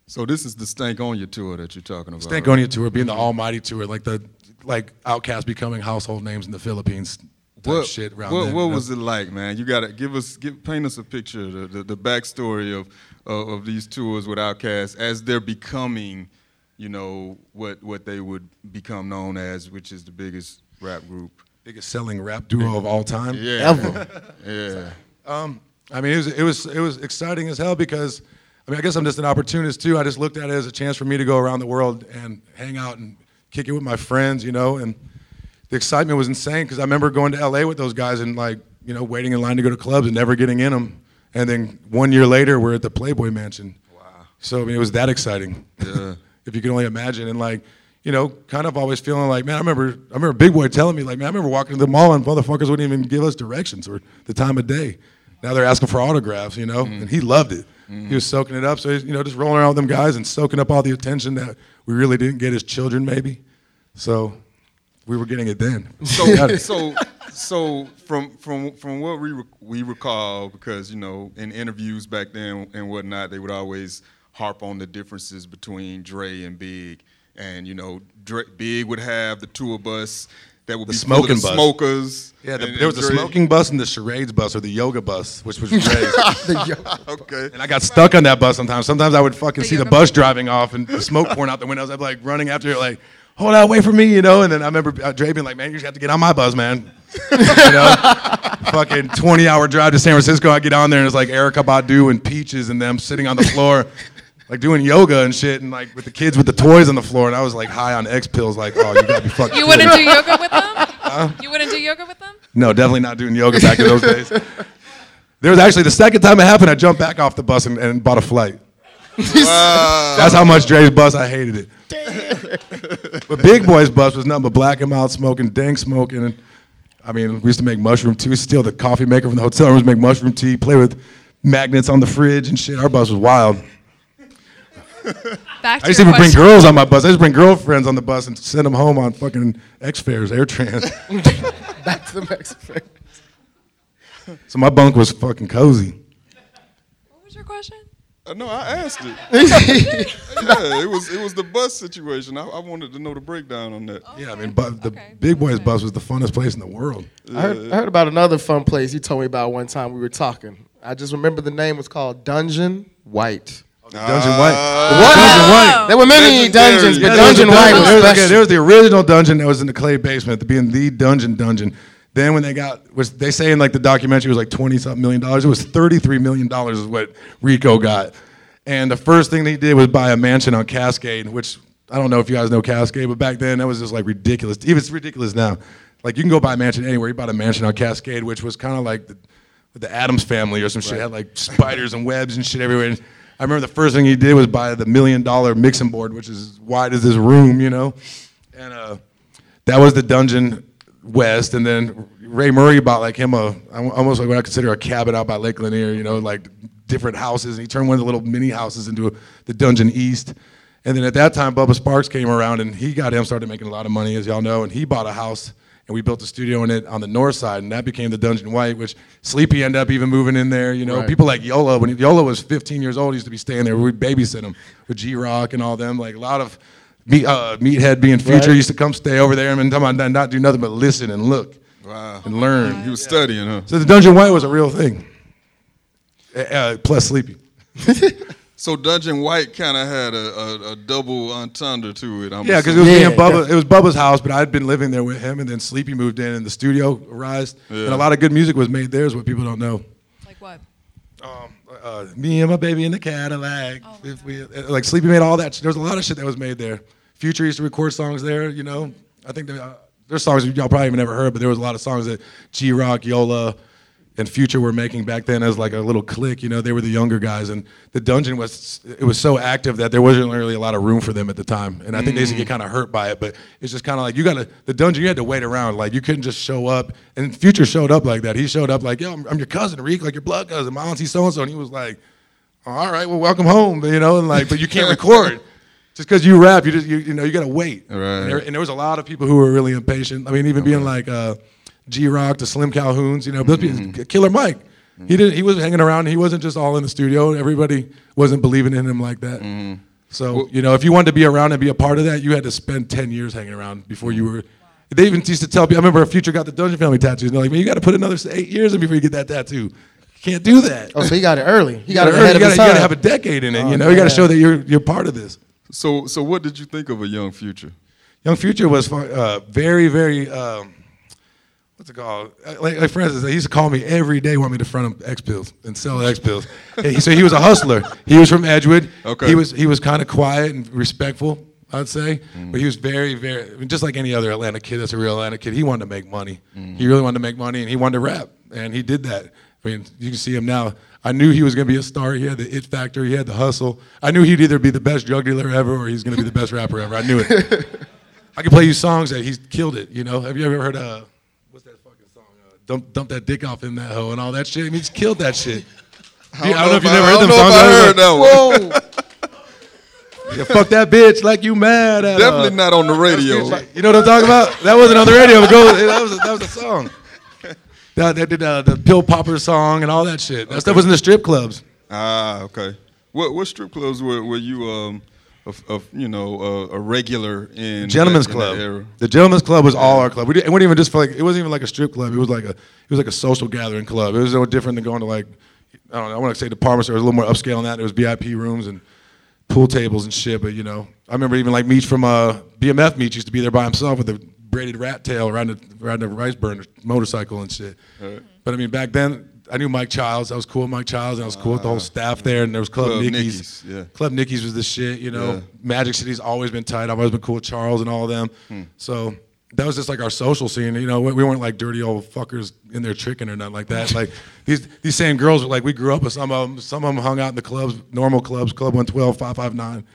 Speaker 3: So this is the Stankonia tour that you're talking about.
Speaker 6: Stankonia tour, being the almighty tour, like the like Outkast becoming household names in the Philippines
Speaker 3: What,
Speaker 6: shit around
Speaker 3: what,
Speaker 6: then,
Speaker 3: what
Speaker 6: you know?
Speaker 3: was it like, man? You gotta give us, give, paint us a picture, the, the, the backstory of, of of these tours with Outkast as they're becoming, you know, what what they would become known as, which is the biggest rap group.
Speaker 6: Biggest selling rap duo of all time?
Speaker 3: Yeah,
Speaker 4: Ever.
Speaker 3: yeah.
Speaker 6: Um, I mean, it was, it was it was exciting as hell because, I mean, I guess I'm just an opportunist too. I just looked at it as a chance for me to go around the world and hang out and kick it with my friends, you know. And the excitement was insane because I remember going to LA with those guys and like, you know, waiting in line to go to clubs and never getting in them. And then one year later, we're at the Playboy Mansion. Wow. So I mean, it was that exciting.
Speaker 3: Yeah.
Speaker 6: if you can only imagine. And like, you know, kind of always feeling like, man, I remember, I remember Big Boy telling me, like, man, I remember walking to the mall and motherfuckers wouldn't even give us directions or the time of day. Now they're asking for autographs, you know, mm. and he loved it. He mm. was soaking it up. So he's, you know, just rolling around with them guys and soaking up all the attention that we really didn't get as children, maybe. So we were getting it then.
Speaker 3: So,
Speaker 6: it.
Speaker 3: so, so from from from what we rec- we recall, because you know, in interviews back then and whatnot, they would always harp on the differences between Dre and Big, and you know, Dre, Big would have the tour bus that would
Speaker 6: The
Speaker 3: be full
Speaker 6: smoking bus.
Speaker 3: smokers.
Speaker 6: Yeah, the,
Speaker 3: and-
Speaker 6: there was
Speaker 3: and
Speaker 6: the
Speaker 3: Dre-
Speaker 6: smoking bus and the charades bus or the yoga bus, which was great.
Speaker 3: Okay.
Speaker 6: And I got stuck on that bus sometimes. Sometimes I would fucking
Speaker 7: The
Speaker 6: see the
Speaker 7: yoga
Speaker 6: bus driving off and the smoke pouring out the windows. I'd be like running after it, like, hold out, wait for me, you know? And then I remember uh, Dre being like, man, you just have to get on my bus, man. you know? fucking 20 hour drive to San Francisco. I get on there and it's like Erykah Badu and Peaches and them sitting on the floor, like doing yoga and shit, and like with the kids with the toys on the floor. And I was like high on X pills, like, oh, you gotta be fucking.
Speaker 7: You wouldn't
Speaker 6: me.
Speaker 7: do yoga with them? You wouldn't do yoga with them?
Speaker 6: No, definitely not doing yoga back in those days. There was actually the second time it happened, I jumped back off the bus and, and bought a flight. Wow. That's how much Dre's bus I hated it. Damn. but Big Boy's bus was nothing but black and mild smoking, dank smoking. And, I mean, we used to make mushroom tea. We used steal the coffee maker from the hotel rooms, make mushroom tea, play with magnets on the fridge and shit. Our bus was wild.
Speaker 7: Back to
Speaker 6: I used to even bring girls on my bus. I used to bring girlfriends on the bus and send them home on fucking X fares, AirTrans.
Speaker 4: Back to the Mexican.
Speaker 6: so my bunk was fucking cozy.
Speaker 7: What was your question?
Speaker 3: Uh, no, I asked it. yeah, it was it was the bus situation. I, I wanted to know the breakdown on that.
Speaker 6: Yeah, I mean, but the
Speaker 7: Okay.
Speaker 6: Big Boys bus was the funnest place in the world.
Speaker 4: I heard, I heard about another fun place you told me about one time we were talking. I just remember the name was called Dungeon White.
Speaker 6: Dungeon uh, White.
Speaker 4: What?
Speaker 6: Dungeon White.
Speaker 4: There were many
Speaker 3: Legendary.
Speaker 4: dungeons, but
Speaker 3: Yeah,
Speaker 4: Dungeon
Speaker 6: a
Speaker 4: White
Speaker 6: dungeon-
Speaker 4: was
Speaker 6: there was, okay,
Speaker 4: special.
Speaker 6: there was the original dungeon that was in the clay basement, being the dungeon dungeon. Then when they got, was they say in like the documentary it was like twenty something million dollars. It was thirty three million dollars is what Rico got. And the first thing they did was buy a mansion on Cascade, which I don't know if you guys know Cascade, but back then that was just like ridiculous. Even it's ridiculous now. Like you can go buy a mansion anywhere. You bought a mansion on Cascade, which was kind of like the, the Adams family or some shit. Had like spiders and webs and shit everywhere. And I remember the first thing he did was buy the million dollar mixing board, which is as wide as this room, you know. And uh, that was the dungeon west. And then Ray Murray bought like him a almost like what I consider a cabin out by Lake Lanier, you know, like different houses. And he turned one of the little mini houses into a, the dungeon east. And then at that time, Bubba Sparxxx came around and he got him started making a lot of money, as y'all know. And he bought a house and we built a studio in it on the north side, and that became the Dungeon White, which Sleepy ended up even moving in there. You know,
Speaker 4: Right.
Speaker 6: people like Yola, when Yola was 15 years old, he used to be staying there. We'd babysit him with G Rock and all them. Like a lot of meat, uh, Meathead being future
Speaker 4: Right.
Speaker 6: used to come stay over there and talking about not do nothing but listen and look
Speaker 3: Wow.
Speaker 6: and learn.
Speaker 3: He was studying, huh?
Speaker 6: So the Dungeon White was a real thing. Uh, plus Sleepy.
Speaker 3: So Dungeon White kind of had a, a, a double entendre to it. I'm
Speaker 6: Yeah, because it was
Speaker 3: assuming.
Speaker 6: me and Bubba. It was Bubba's house, but I'd been living there with him, and then Sleepy moved in, and the studio arose, and a lot of good music was made there. Is what people don't know.
Speaker 7: Like what?
Speaker 6: Um, uh, me and my baby in the Cadillac.
Speaker 7: Oh
Speaker 6: if we, uh, like Sleepy made all that. There was a lot of shit that was made there. Future used to record songs there. You know, I think there, uh, there's songs y'all probably even never heard, but there was a lot of songs that G Rock, Yola, and Future were making back then as like a little clique. You know, they were the younger guys, and the dungeon was it was so active that there wasn't really a lot of room for them at the time. And I think they used to get kind of hurt by it. But it's just kind of like you got to the dungeon. You had to wait around. Like you couldn't just show up. And Future showed up like that. He showed up like, yo, I'm, I'm your cousin, Reek, like your blood cousin, my auntie so and so, and he was like, all right, well, welcome home. You know, and like, but you can't record. Just because you rap, you just you, you know you gotta wait.
Speaker 3: Right.
Speaker 6: And there, and there was a lot of people who were really impatient. I mean, even being like uh, G Rock to Slim Calhoun's, you know, those people- Killer Mike. He didn't. He was hanging around. He wasn't just all in the studio. Everybody wasn't believing in him like that. So you know, if you wanted to be around and be a part of that, you had to spend ten years hanging around before you were. They even used to tell people. I remember a future got the Dungeon Family tattoos. And they're like, man, you got to put another eight years in before you get that tattoo. You can't do that.
Speaker 4: Oh, so he got it early. He
Speaker 6: You
Speaker 4: got
Speaker 6: gotta,
Speaker 4: it ahead
Speaker 6: you gotta,
Speaker 4: his
Speaker 6: you gotta have a decade in it.
Speaker 4: Oh,
Speaker 6: you know, you got to show that you're you're part of this.
Speaker 3: So so what did you think of a young future?
Speaker 6: Young Future was uh, very, very. Um, what's it called? Uh, Like, like for instance, he used to call me every day, want me to front him X pills and sell X pills. so he was a hustler. He was from Edgewood.
Speaker 3: Okay.
Speaker 6: He was he was kind of quiet and respectful, I'd say, but he was very, very I mean, just like any other Atlanta kid. That's a real Atlanta kid. He wanted to make money. He really wanted to make money, and he wanted to rap, and he did that. I mean, you can see him now. I knew he was going to be a star. He had the it factor. He had the hustle. I knew he'd either be the best drug dealer ever or he's going to be the best rapper ever. I knew it. I can play you songs that he's killed it. You know, have you ever heard uh, what's that fucking song? Uh, dump, dump that dick off in that hoe and all that shit. I mean, he's killed that shit. I don't, know if you never
Speaker 3: I
Speaker 6: heard
Speaker 3: don't
Speaker 6: them songs.
Speaker 3: I
Speaker 6: I
Speaker 3: heard
Speaker 6: was
Speaker 3: that one.
Speaker 6: like, yeah, fuck that bitch like you mad at.
Speaker 3: Definitely
Speaker 6: uh,
Speaker 3: not on the radio.
Speaker 6: You know what I'm talking about? That wasn't on the radio. But go, that was a, that was a song. That, that did uh, the pill popper song and all that shit. That stuff was in the strip clubs.
Speaker 3: Ah, okay. What what strip clubs were, were you um of, of you know uh, a regular in
Speaker 6: Gentlemen's
Speaker 3: that, in
Speaker 6: Club.
Speaker 3: era?
Speaker 6: The Gentlemen's Club was all our club. We didn't, it wasn't even just for like it wasn't even like a strip club. It was like a it was like a social gathering club. It was no different than going to like I don't know. I want to say department store. It was a little more upscale than that. There was VIP rooms and pool tables and shit. But you know, I remember even like Meech from uh, BMF. Meech used to be there by himself with a braided rat tail around the around the rice burner motorcycle and shit. But I mean, back then. I knew Mike Childs. I was cool with Mike Childs. And I was cool with the whole staff there. And there was Club,
Speaker 3: Club
Speaker 6: Nicky's.
Speaker 3: Yeah.
Speaker 6: Club Nicky's was the shit, you know.
Speaker 3: Yeah.
Speaker 6: Magic City's always been tight. I've always been cool with Charles and all of them.
Speaker 3: Hmm.
Speaker 6: So that was just like our social scene. You know, we we weren't like dirty old fuckers in there tricking or nothing like that. Like these these same girls were like we grew up with some of them. Some of them hung out in the clubs, normal clubs, Club 112, 559.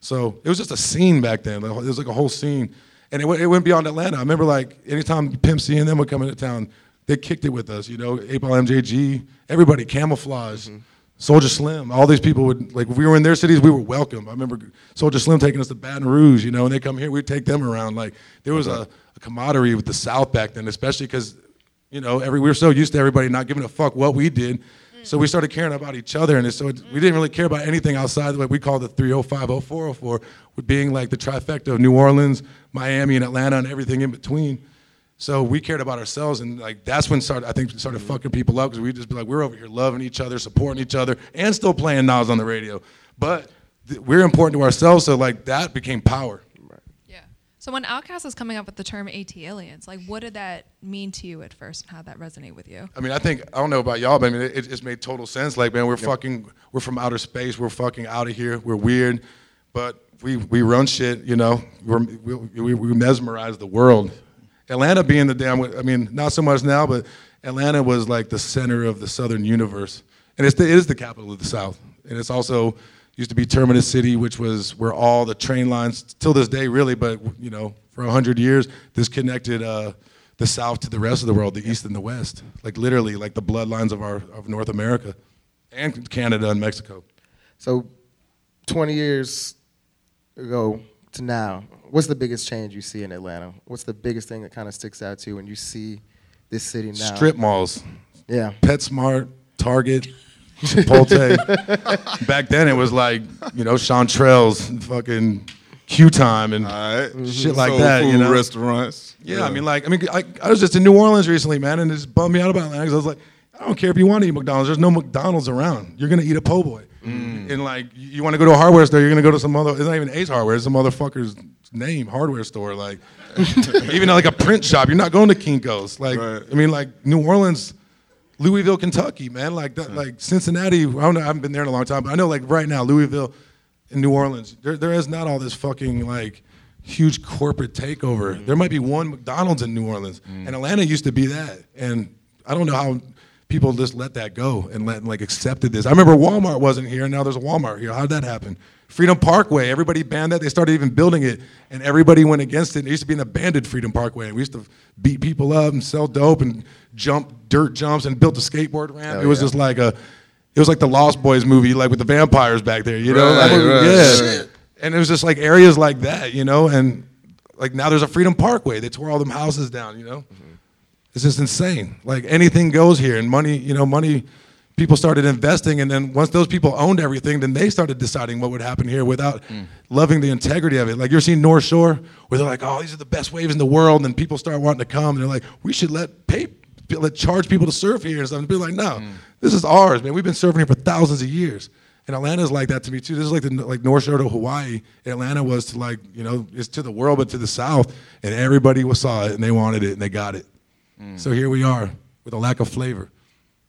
Speaker 6: So it was just a scene back then. It was like a whole scene, and it went, it went beyond Atlanta. I remember like anytime Pimp C and them would come into town, they kicked it with us. You know, Ball MJG, everybody, Camoflauge. Mm-hmm. Soulja Slim, all these people would like. If we were in their cities, we were welcome. I remember Soulja Slim taking us to Baton Rouge, you know, and they come here, we'd take them around. Like there was a, uh-huh. a camaraderie with the South back then, especially because, you know, every we were so used to everybody not giving a fuck what we did, so we mm-hmm. started caring about each other, and so it, we didn't really care about anything outside what we call the 305, 0404, being like the trifecta of New Orleans, Miami, and Atlanta, and everything in between. So we cared about ourselves, and like that's when started. I think we started fucking people up because we just be like, we're over here loving each other, supporting each other, and still playing Nas on the radio. But th- we're important to ourselves, so like that became power.
Speaker 7: Yeah. So when Outkast was coming up with the term ATLiens, like what did that mean to you at first, and how did that resonate with you?
Speaker 6: I mean, I think I don't know about y'all, but I mean, it, it just made total sense. Like, man, we're fucking, we're from outer space. We're fucking out of here. We're weird, but we we run shit. You know, we're, we, we we mesmerize the world. Atlanta being the damn, I mean, not so much now, but Atlanta was like the center of the southern universe, and it's the, it is the capital of the South, and it's also used to be Terminus City, which was where all the train lines till this day, really, but you know, for a hundred years, this connected. Uh, the South to the rest of the world, the East and the West, like literally, like the bloodlines of our of North America, and Canada and Mexico.
Speaker 4: So, 20 years ago to now, what's the biggest change you see in Atlanta? What's the biggest thing that kind of sticks out to you when you see this city now?
Speaker 6: Strip malls,
Speaker 4: Yeah.
Speaker 6: PetSmart, Target, Chipotle. Back then, it was like you know Chantrell's, fucking Q Time, and
Speaker 3: All right.
Speaker 6: shit mm-hmm. like
Speaker 3: Soul
Speaker 6: that.
Speaker 3: food
Speaker 6: You know,
Speaker 3: restaurants.
Speaker 6: Yeah, I mean, like, I mean, I, I was just in New Orleans recently, man, and it just bummed me out about Atlanta 'cause I was like, I don't care if you want to eat McDonald's. There's no McDonald's around. You're gonna eat a po' boy, Mm. and like, you, want to go to a hardware store. You're gonna go to some other. It's not even Ace Hardware. It's some motherfucker's name hardware store. Like, even like a print shop. You're not going to Kinkos. Like,
Speaker 3: Right.
Speaker 6: I mean, like New Orleans. Louisville, Kentucky, man, like that, like Cincinnati. I don't know. I haven't been there in a long time, but I know, like right now, Louisville, and New Orleans, there, there is not all this fucking like huge corporate takeover. Mm. There might be one McDonald's in New Orleans, mm. and Atlanta used to be that. And I don't know how people just let that go and let like accepted this. I remember Walmart wasn't here, and now there's a Walmart here. How did that happen? Freedom Parkway, everybody banned that. They started even building it, and everybody went against it. It used to be an abandoned Freedom Parkway. and We used to beat people up and sell dope and jump dirt jumps and built a skateboard ramp.
Speaker 4: Hell
Speaker 6: it was
Speaker 4: yeah.
Speaker 6: just like a, it was like the Lost Boys movie, like with the vampires back there. You know,
Speaker 3: Right,
Speaker 6: Like,
Speaker 3: right,
Speaker 6: yeah.
Speaker 3: right.
Speaker 6: And it was just like areas like that, you know, and like now there's a Freedom Parkway. They tore all them houses down, you know. Mm-hmm. It's just insane. Like anything goes here, and money, you know, money. People started investing, and then once those people owned everything, then they started deciding what would happen here without hmm. loving the integrity of it. Like you're seeing North Shore, where they're like, "Oh, these are the best waves in the world," and people start wanting to come, and they're like, "We should let pay, let charge people to surf here," and stuff. And be like, "No, hmm. this is ours, man. We've been surfing here for thousands of years." And Atlanta's like that to me too. This is like the like North Shore to Hawaii. Atlanta was to like you know it's to the world, but to the south, and everybody was saw it and they wanted it and they got it. Mm. So here we are with a lack of flavor.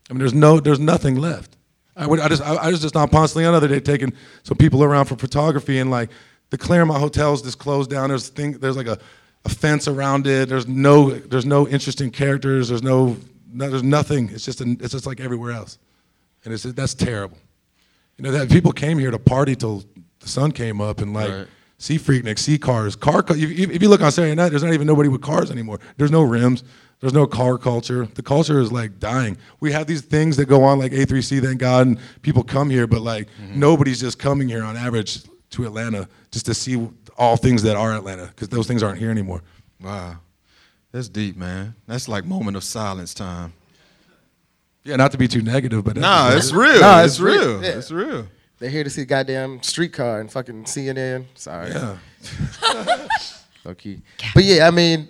Speaker 6: I mean, there's no, there's nothing left. I would, I just, I, I was just on Ponce Leon the other day taking some people around for photography, and like the Clermont Hotel's just closed down. There's thing, there's like a, a fence around it. There's no, there's no interesting characters. There's no, no there's nothing. It's just, an, it's just like everywhere else, and it's that's terrible. You know that people came here to party till the sun came up and like
Speaker 3: Right.
Speaker 6: see Freaknik, see cars, car. cu- If, if if you look on Saturday night, there's not even nobody with cars anymore. There's no rims. There's no car culture. The culture is like dying. We have these things that go on like A3C, thank God, and people come here, but like mm-hmm. nobody's just coming here on average to Atlanta just to see all things that are Atlanta because those things aren't here anymore.
Speaker 3: Wow. That's deep, man. That's like moment of silence time.
Speaker 6: Yeah, not to be too negative, but
Speaker 3: Nah,
Speaker 6: that's-
Speaker 3: it's real.
Speaker 4: Nah,
Speaker 3: it's,
Speaker 4: it's real.
Speaker 3: real.
Speaker 4: Yeah.
Speaker 3: It's real.
Speaker 4: They're here to see the goddamn streetcar and fucking CNN. Sorry.
Speaker 6: yeah.
Speaker 4: Okay. But yeah, I mean,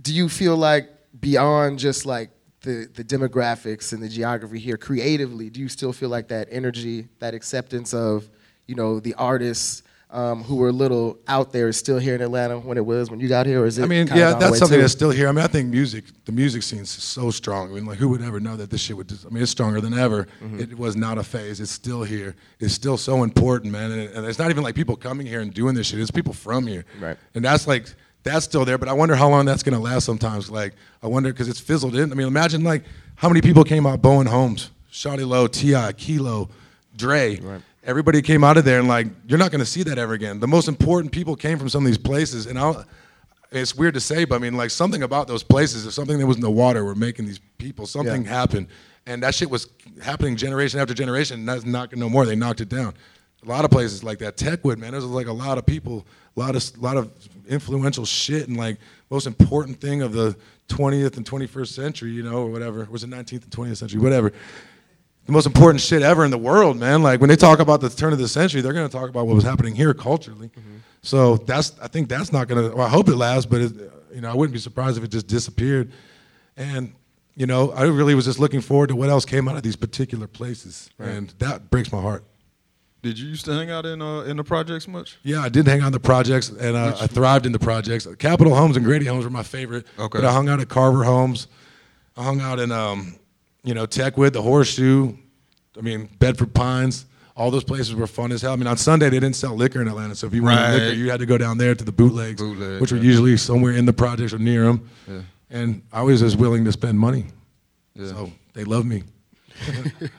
Speaker 4: do you feel like beyond just like the, the demographics and the geography here creatively, do you still feel like that energy, that acceptance of, you know, the artists um, who were a little out there is still here in Atlanta when it was when you got here, or is it?
Speaker 6: I mean, yeah, that's something
Speaker 4: too?
Speaker 6: that's still here. I mean, I think music, the music scene is so strong. I mean, like, who would ever know that this shit would? Just, I mean, it's stronger than ever.
Speaker 4: Mm-hmm.
Speaker 6: It was not a phase. It's still here. It's still so important, man. And, and it's not even like people coming here and doing this shit. It's people from here.
Speaker 4: Right.
Speaker 6: And that's like that's still there. But I wonder how long that's gonna last. Sometimes, like, I wonder because it's fizzled in. I mean, imagine like how many people came out Bowen Homes, Shawty Lo, T.I., Kilo, Dre.
Speaker 4: Right.
Speaker 6: Everybody came out of there and like you're not gonna see that ever again. The most important people came from some of these places, and I'll it's weird to say, but I mean, like something about those places, if something that was in the water were making these people, something
Speaker 4: Yeah.
Speaker 6: happened, and that shit was happening generation after generation. And that's not gonna no more. They knocked it down. A lot of places like that, Techwood, man, there's like a lot of people, a lot of lot of influential shit, and like most important thing of the 20th and 21st century, you know, or whatever. Was it 19th and 20th century, whatever the most important shit ever in the world, man. Like when they talk about the turn of the century, they're gonna talk about what was happening here culturally. Mm-hmm. So that's I think that's not gonna. Well, I hope it lasts, but it, you know I wouldn't be surprised if it just disappeared. And you know I really was just looking forward to what else came out of these particular places, and that breaks my heart.
Speaker 3: Did you used to hang out in uh, in the projects much?
Speaker 6: Yeah, I did hang out in the projects, and uh, I thrived in the projects. Capital Homes and Grady Homes were my favorite.
Speaker 3: Okay.
Speaker 6: But I hung out at Carver Homes. I hung out in, um, you know, Techwood, the Horseshoe. I mean, Bedford Pines. All those places were fun as hell. I mean, on Sunday they didn't sell liquor in Atlanta, so if you wanted
Speaker 3: Right.
Speaker 6: liquor, you had to go down there to the bootlegs,
Speaker 3: Bootleg,
Speaker 6: which were
Speaker 3: yeah.
Speaker 6: usually somewhere in the projects or near them.
Speaker 3: Yeah.
Speaker 6: And I was just willing to spend money.
Speaker 3: Yeah.
Speaker 6: So they love me.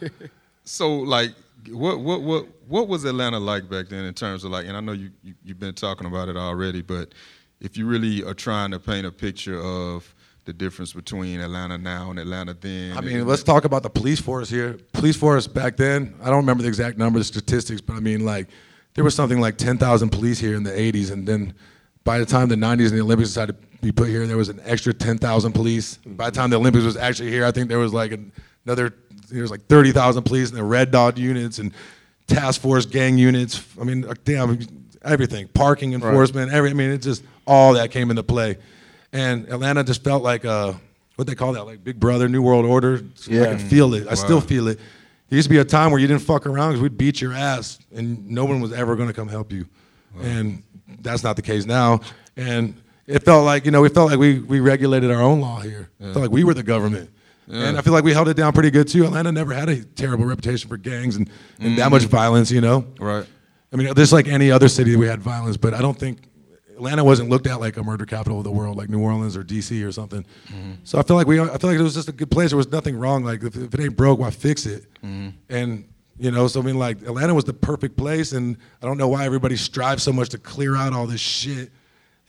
Speaker 3: So like, what what what what was Atlanta like back then in terms of like? And I know you, you you've been talking about it already, but if you really are trying to paint a picture of the difference between Atlanta now and Atlanta then,
Speaker 6: I mean, let's talk about the police force here. Police force back then, I don't remember the exact number, the statistics, but I mean, like, there was something like 10,000 police here in the 80s, and then by the time the 90s and the Olympics decided to be put here, there was an extra 10,000 police. By the time the Olympics was actually here, I think there was like an- another, there was like 30,000 police and the Red Dot units and task force gang units. I mean, damn, everything, parking enforcement, every. I mean, it just all that came into play, and Atlanta just felt like uh, what they call that, like Big Brother, New World Order.
Speaker 4: Yeah.
Speaker 6: I can feel it. I still feel it. There used to be a time where you didn't fuck around because we'd beat your ass, and no one was ever going to come help you, Wow. and that's not the case now. And it felt like you know, we felt like we we regulated our own law here. It felt like we were the government. And I feel like we held it down pretty good too. Atlanta never had a terrible reputation for gangs and, and that much mm. violence, you know.
Speaker 3: right?
Speaker 6: I mean, there's like any other city we had violence, but I don't think Atlanta wasn't looked at like a murder capital of the world, like New Orleans or DC or something. Mm-hmm. So I feel like we, I feel like it was just a good place. There was nothing wrong. Like if, if it ain't broke, why fix it? Mm-hmm. And you know, so I mean, like Atlanta was the perfect place, and I don't know why everybody strives so much to clear out all this shit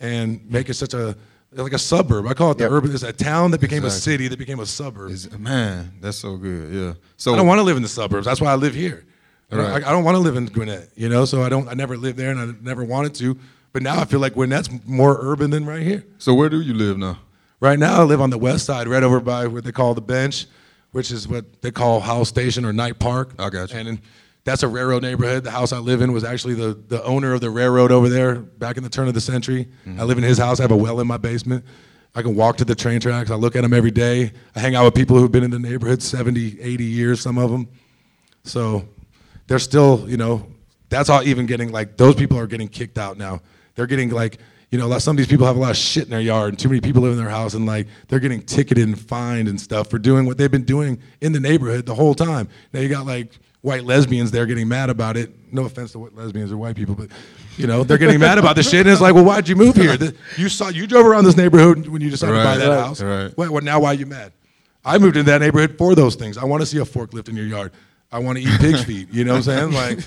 Speaker 6: and make it such a like a suburb. I call it the
Speaker 4: Yep.
Speaker 6: urban. It's a town that became a city that became a suburb.
Speaker 3: Is- man, that's so good. Yeah. So
Speaker 6: I don't want to live in the suburbs. That's why I live here. I don't-
Speaker 3: Right.
Speaker 6: I, I don't want to live in Gwinnett, you know. So I don't. I never lived there, and I never wanted to. But now I feel like Gwinnett's more urban than right here.
Speaker 3: So where do you live now?
Speaker 6: Right now, I live on the west side, right over by what they call the bench, which is what they call Howell Station or Knight Park.
Speaker 3: I got you.
Speaker 6: And then that's a railroad neighborhood. The house I live in was actually the, the owner of the railroad over there back in the turn of the century.
Speaker 3: Mm-hmm.
Speaker 6: I live in his house. I have a well in my basement. I can walk to the train tracks. I look at them every day. I hang out with people who've been in the neighborhood 70, 80 years, some of them. So they're still, you know, that's all even getting like those people are getting kicked out now. They're getting like, you know, some of these people have a lot of shit in their yard, and too many people live in their house, and like they're getting ticketed and fined and stuff for doing what they've been doing in the neighborhood the whole time. Now you got like white lesbians there getting mad about it. No offense to white lesbians or white people, but you know they're getting mad about the shit, and it's like, well, why'd you move here? The- you saw you drove around this neighborhood when you decided to buy that
Speaker 3: right,
Speaker 6: house.
Speaker 3: right.
Speaker 6: Well, well, now why are you mad? I moved into that neighborhood for those things. I want to see a forklift in your yard. I want to eat pig's feet. You know what I'm saying? Like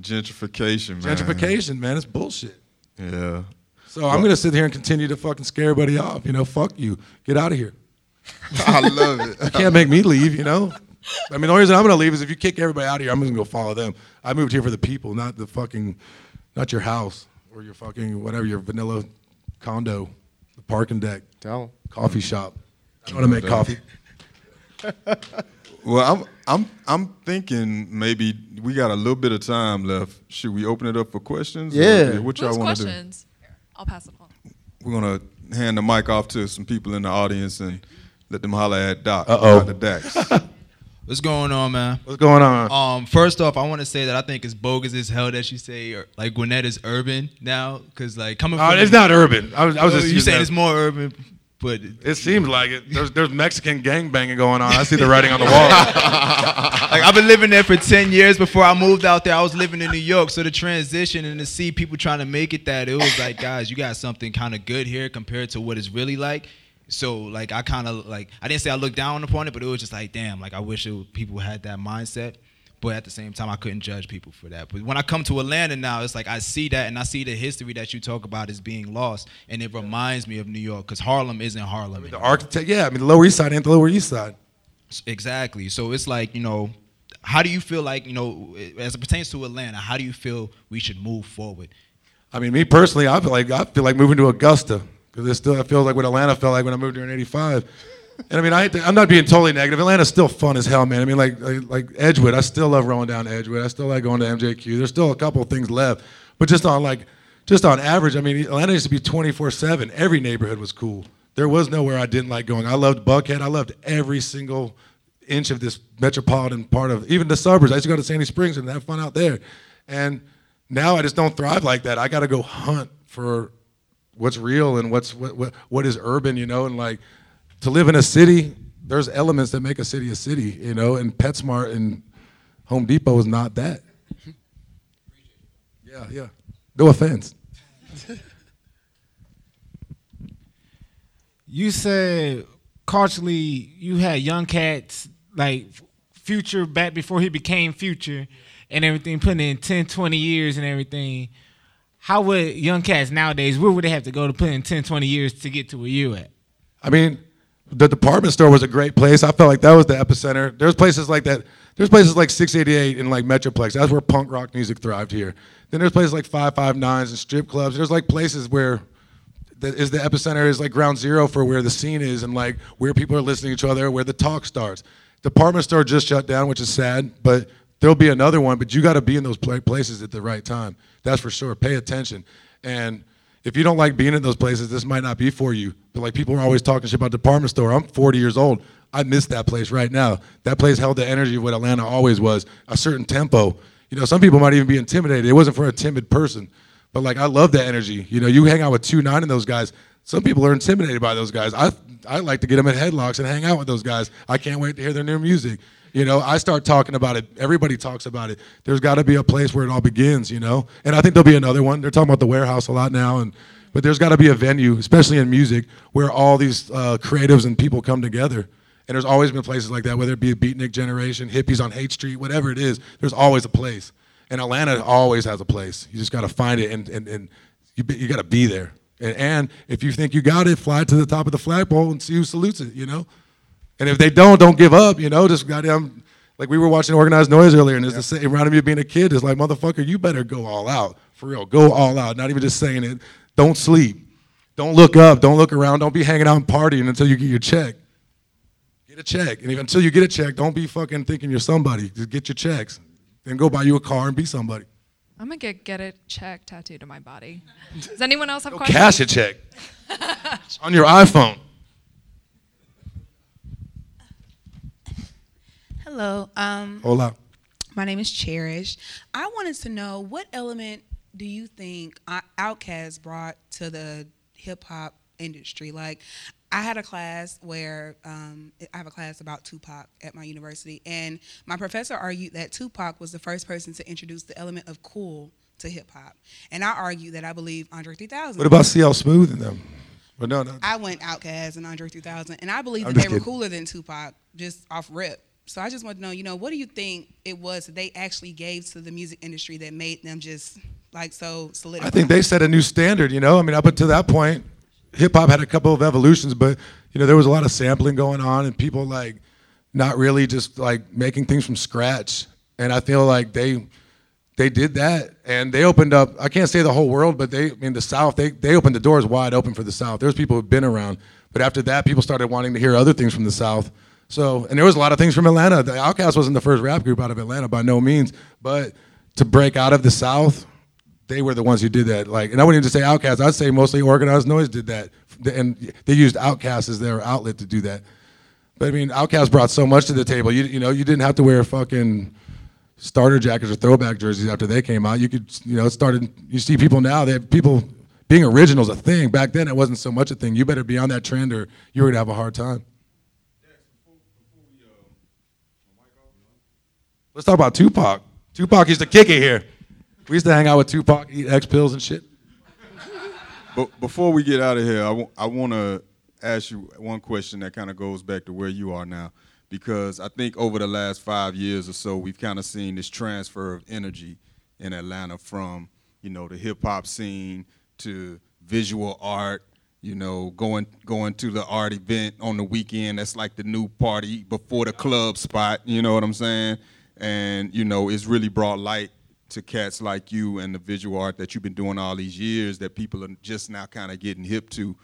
Speaker 3: Gentrification, man.
Speaker 6: gentrification, man, it's bullshit.
Speaker 3: Yeah.
Speaker 6: So I'm gonna sit here and continue to fucking scare everybody off. You know, fuck you. Get out of here.
Speaker 3: I love it.
Speaker 6: You can't make me leave. You know. I mean, the only reason I'm gonna leave is if you kick everybody out of here. I'm gonna go follow them. I moved here for the people, not the fucking, not your house or your fucking whatever your vanilla condo, the parking deck,
Speaker 4: Don't.
Speaker 6: coffee shop. I want to make coffee.
Speaker 3: Well, I'm I'm I'm thinking maybe we got a little bit of time left. Should we open it up for questions? Or
Speaker 4: Yeah.
Speaker 3: What y'all want to do?
Speaker 7: questions? I'll pass it on.
Speaker 3: We're gonna hand the mic off to some people in the audience and let them holler at Doc.
Speaker 6: Uh-oh.
Speaker 3: Dr. Dax.
Speaker 8: What's going on, man?
Speaker 6: What's going on?
Speaker 8: Um, first off, I want to say that I think it's bogus as hell that you say or, like Gwinnett is urban now, because like coming
Speaker 6: Oh,
Speaker 8: from
Speaker 6: it's not urban. I was, I was just
Speaker 8: you saying
Speaker 6: that-
Speaker 8: it's more urban, but
Speaker 6: It seems like it. There's there's Mexican gang banging going on. I see the writing on the wall.
Speaker 8: like I've been living there for ten years. Before I moved out there, I was living in New York. So the transition and to see people trying to make it that it was like, guys, you got something kind of good here compared to what it's really like. So like I kind of like I didn't say I looked down upon it, but it was just like, damn, like I wish it, people had that mindset. But at the same time, I couldn't judge people for that. But when I come to Atlanta now, it's like I see that and I see the history that you talk about is being lost, and it reminds me of New York because Harlem isn't Harlem.
Speaker 6: the architect, yeah. I mean, the Lower East Side ain't the Lower East Side.
Speaker 8: Exactly. So it's like, you know, how do you feel like, you know, eh, as it pertains to Atlanta, how do you feel we should move forward?
Speaker 6: I mean, me personally, I feel like I feel like moving to Augusta because it still feels like what Atlanta felt like when I moved here in '85. And I mean, I, I'm not being totally negative. Atlanta's still fun as hell, man. I mean, like, like like Edgewood, I still love rolling down Edgewood. I still like going to MJQ. There's still a couple things left, but just on like, just on average, I mean, Atlanta used to be 24/7. Every neighborhood was cool. There was nowhere I didn't like going. I loved Buckhead. I loved every single inch of this metropolitan part of even the suburbs. I used to go to Sandy Springs and have fun out there. And now I just don't thrive like that. I got to go hunt for what's real and what's what, what what is urban, you know, and like to live in a city, there's elements that make a city a city, you know, and PetSmart and Home Depot is not that. Yeah, yeah. No offense.
Speaker 9: You said culturally you had young cats like future back before he became future and everything putting in 10 20 years and everything how would young cats nowadays where would they have to go to put in 10 20 years to get to where you at
Speaker 6: I mean, the department store was a great place. I felt like that was the epicenter. There's places like that. There's places like 688 and like Metroplex. That's where punk rock music thrived here. Then there's places like 559s and strip clubs. There's like places where that is the epicenter is like ground zero for where the scene is and like where people are listening to each other, where the talk starts. Department store just shut down, which is sad, but there'll be another one. But you got to be in those places at the right time. That's for sure. Pay attention. And if you don't like being in those places, this might not be for you. But like people are always talking shit about department store. I'm 40 years old. I miss that place right now. That place held the energy of what Atlanta always was, a certain tempo. You know, some people might even be intimidated. It wasn't for a timid person. But like I love that energy. You know, you hang out with two nine and those guys. some people are intimidated by those guys. I I like to get them in headlocks and hang out with those guys. I can't wait to hear their new music. You know, I start talking about it. Everybody talks about it. There's got to be a place where it all begins. You know, and I think there'll be another one. They're talking about the warehouse a lot now, and but there's got to be a venue, especially in music, where all these uh, creatives and people come together. And there's always been places like that, whether it be a beatnik generation, hippies on Haight Street, whatever it is. There's always a place, and Atlanta always has a place. You just got to find it, and and, and you you got to be there. And, and if you think you got it, fly to the top of the flagpole and see who salutes it. You know. And if they don't, don't give up. You know, just goddamn. Like we were watching Organized Noize earlier, and it's the same. Reminded me of being a kid. It's like motherfucker, you better go all out for real. Go all out. Not even just saying it. Don't sleep. Don't look up. Don't look around. Don't be hanging out and partying until you get your check. Get a check, and if, until you get a check, don't be fucking thinking you're somebody. Just get your checks, then go buy you a car and be somebody.
Speaker 7: I'm gonna get get a check tattooed on my body. Does anyone else have
Speaker 6: Go
Speaker 7: questions?
Speaker 6: cash a check on your iPhone.
Speaker 10: Hello. Um,
Speaker 6: Hola.
Speaker 10: my name is Cherish. I wanted to know what element do you think Outkast brought to the hip hop industry? Like, I had a class where um, I have a class about Tupac at my university, and my professor argued that Tupac was the first person to introduce the element of cool to hip hop, and I argued that I believe Andre 3000.
Speaker 6: What about CL Smooth and them? But no, no.
Speaker 10: I went Outkast and Andre 3000, and I believe
Speaker 6: I'm
Speaker 10: that they were cooler than Tupac, just off rip. So I just want to know, you know, what do you think it was that they actually gave to the music industry that made them just like so solidified?
Speaker 6: I think they set a new standard. You know, I mean, up until that point, hip hop had a couple of evolutions, but you know, there was a lot of sampling going on, and people like not really just like making things from scratch. And I feel like they they did that, and they opened up. I can't say the whole world, but they, I mean, the South, they they opened the doors wide open for the South. There's people who've been around, but after that, people started wanting to hear other things from the South. So, and there was a lot of things from Atlanta. The Outkast wasn't the first rap group out of Atlanta by no means, but to break out of the South, they were the ones who did that. Like, and I wouldn't even say Outkast. I'd say mostly Organized Noize did that, and they used Outkast as their outlet to do that. But I mean, Outkast brought so much to the table. You you know, you didn't have to wear fucking starter jackets or throwback jerseys after they came out. You could you know, started. You see people now. that people being original is a thing. Back then, it wasn't so much a thing. You better be on that trend, or you're gonna have a hard time. Let's talk about Tupac. Tupac used to kick it here. We used to hang out with Tupac, eat X pills and shit.
Speaker 3: But before we get out of here, I want to ask you one question that kind of goes back to where you are now, because I think over the last five years or so, we've kind of seen this transfer of energy in Atlanta from, you know, the hip hop scene to visual art. You know, going going to the art event on the weekend. That's like the new party before the club spot. You know what I'm saying? And you know, it's really brought light to cats like you and the visual art that you've been doing all these years that people are just now kind of getting hip to.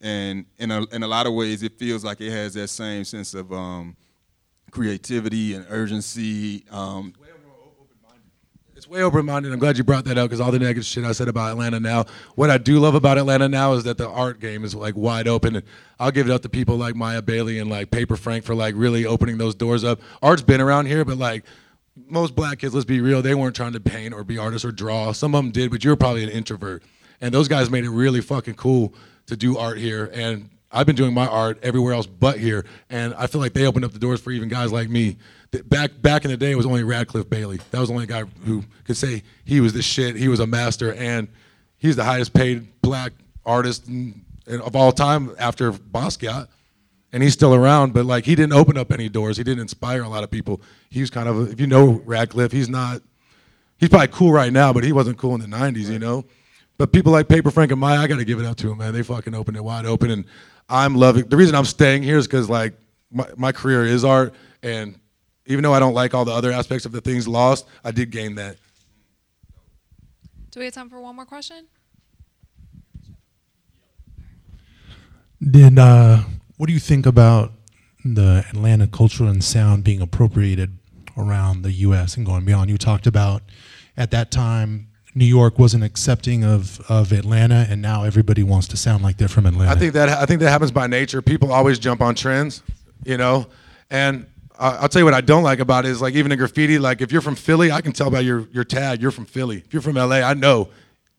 Speaker 3: And in a, in a lot of ways, it feels like it has that same sense of um, creativity and urgency. Um,
Speaker 6: It's way open-minded. I'm glad you brought that up because all the negative shit I said about Atlanta now. What I do love about Atlanta now is that the art game is like wide open, and I'll give it up to people like Maya Bailey and like Paper Frank for like really opening those doors up. Art's been around here, but like most black kids, let's be real, they weren't trying to paint or be artists or draw. Some of them did, but you were probably an introvert, and those guys made it really fucking cool to do art here. And I've been doing my art everywhere else but here, and I feel like they opened up the doors for even guys like me. Back back in the day, it was only Radcliffe Bailey. That was the only guy who could say he was the shit. He was a master, and he's the highest paid black artist in, in- of all time after Basquiat. And he's still around, but like he didn't open up any doors. He didn't inspire a lot of people. He was kind of, if you know Radcliffe, he's not. He's probably cool right now, but he wasn't cool in the '90s, you know. But people like Paper Frank and Maya, I got to give it up to them, man. They fucking opened it wide open, and I'm loving. The reason I'm staying here is because like my, my career is art, and even though I don't like all the other aspects of the things lost, I did gain that.
Speaker 7: Do we have time for one more question?
Speaker 11: Did uh, what do you think about the Atlanta culture and sound being appropriated around the U.S. and going beyond? You talked about at that time New York wasn't accepting of, of Atlanta, and now everybody wants to sound like they're from Atlanta.
Speaker 6: I think that I think that happens by nature. People always jump on trends, you know. And I- I'll tell you what I don't like about it is like even in graffiti, like if you're from Philly, I can tell by your your tag you're from Philly. If you're from LA, I know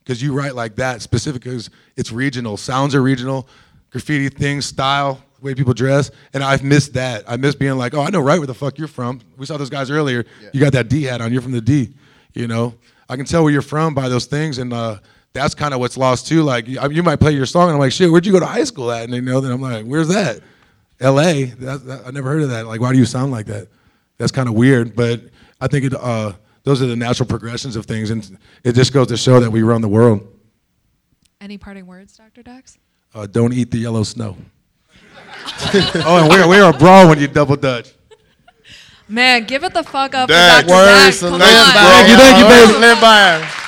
Speaker 6: because you write like that specific because it's regional. Sounds are regional, graffiti things, style, way people dress, and I've missed that. I miss being like, oh, I know right where the fuck you're from. We saw those guys earlier. You got that D hat on. You're from the D. You know, I can tell where you're from by those things, and uh, that's kind of what's lost too. Like you you might play your song, and I'm like, shit, where'd you go to high school at? And they know that I'm like, where's that? L.A. That, that, I never heard of that. Like, why do you sound like that? That's kind of weird, but I think it. Uh, those are the natural progressions of things, and it just goes to show that we run the world.
Speaker 7: Any parting words, Dr. Dax?
Speaker 6: Uh, don't eat the yellow snow. oh, and wear, wear a bra when you double dutch.
Speaker 7: Man, give it the fuck up
Speaker 3: Dax.
Speaker 7: for Dr.
Speaker 4: Words
Speaker 7: Dax.
Speaker 4: to
Speaker 7: Come on.
Speaker 6: Thank you, thank you, baby.
Speaker 4: live by.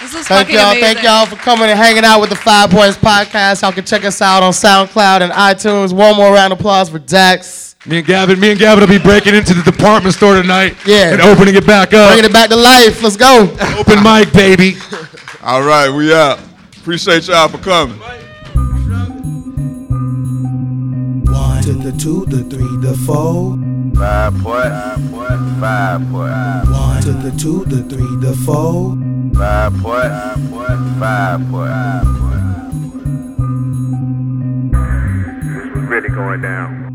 Speaker 7: This is
Speaker 4: Thank y'all.
Speaker 7: amazing.
Speaker 4: Thank y'all for coming and hanging out with the Five Points Podcast. Y'all can check us out on SoundCloud and iTunes. One more round of applause for Dax.
Speaker 6: Me and Gavin, me and Gavin will be breaking into the department store tonight.
Speaker 4: Yeah.
Speaker 6: And opening it back up.
Speaker 4: Bringing it back to life. Let's go.
Speaker 6: Open mic, baby.
Speaker 3: All right, we out. Appreciate y'all for coming.
Speaker 1: One to the two, the three, the four.
Speaker 2: Five point, five point, five point,
Speaker 1: One to the two, the three, the four.
Speaker 2: Five point, five point, five point. This was really going down.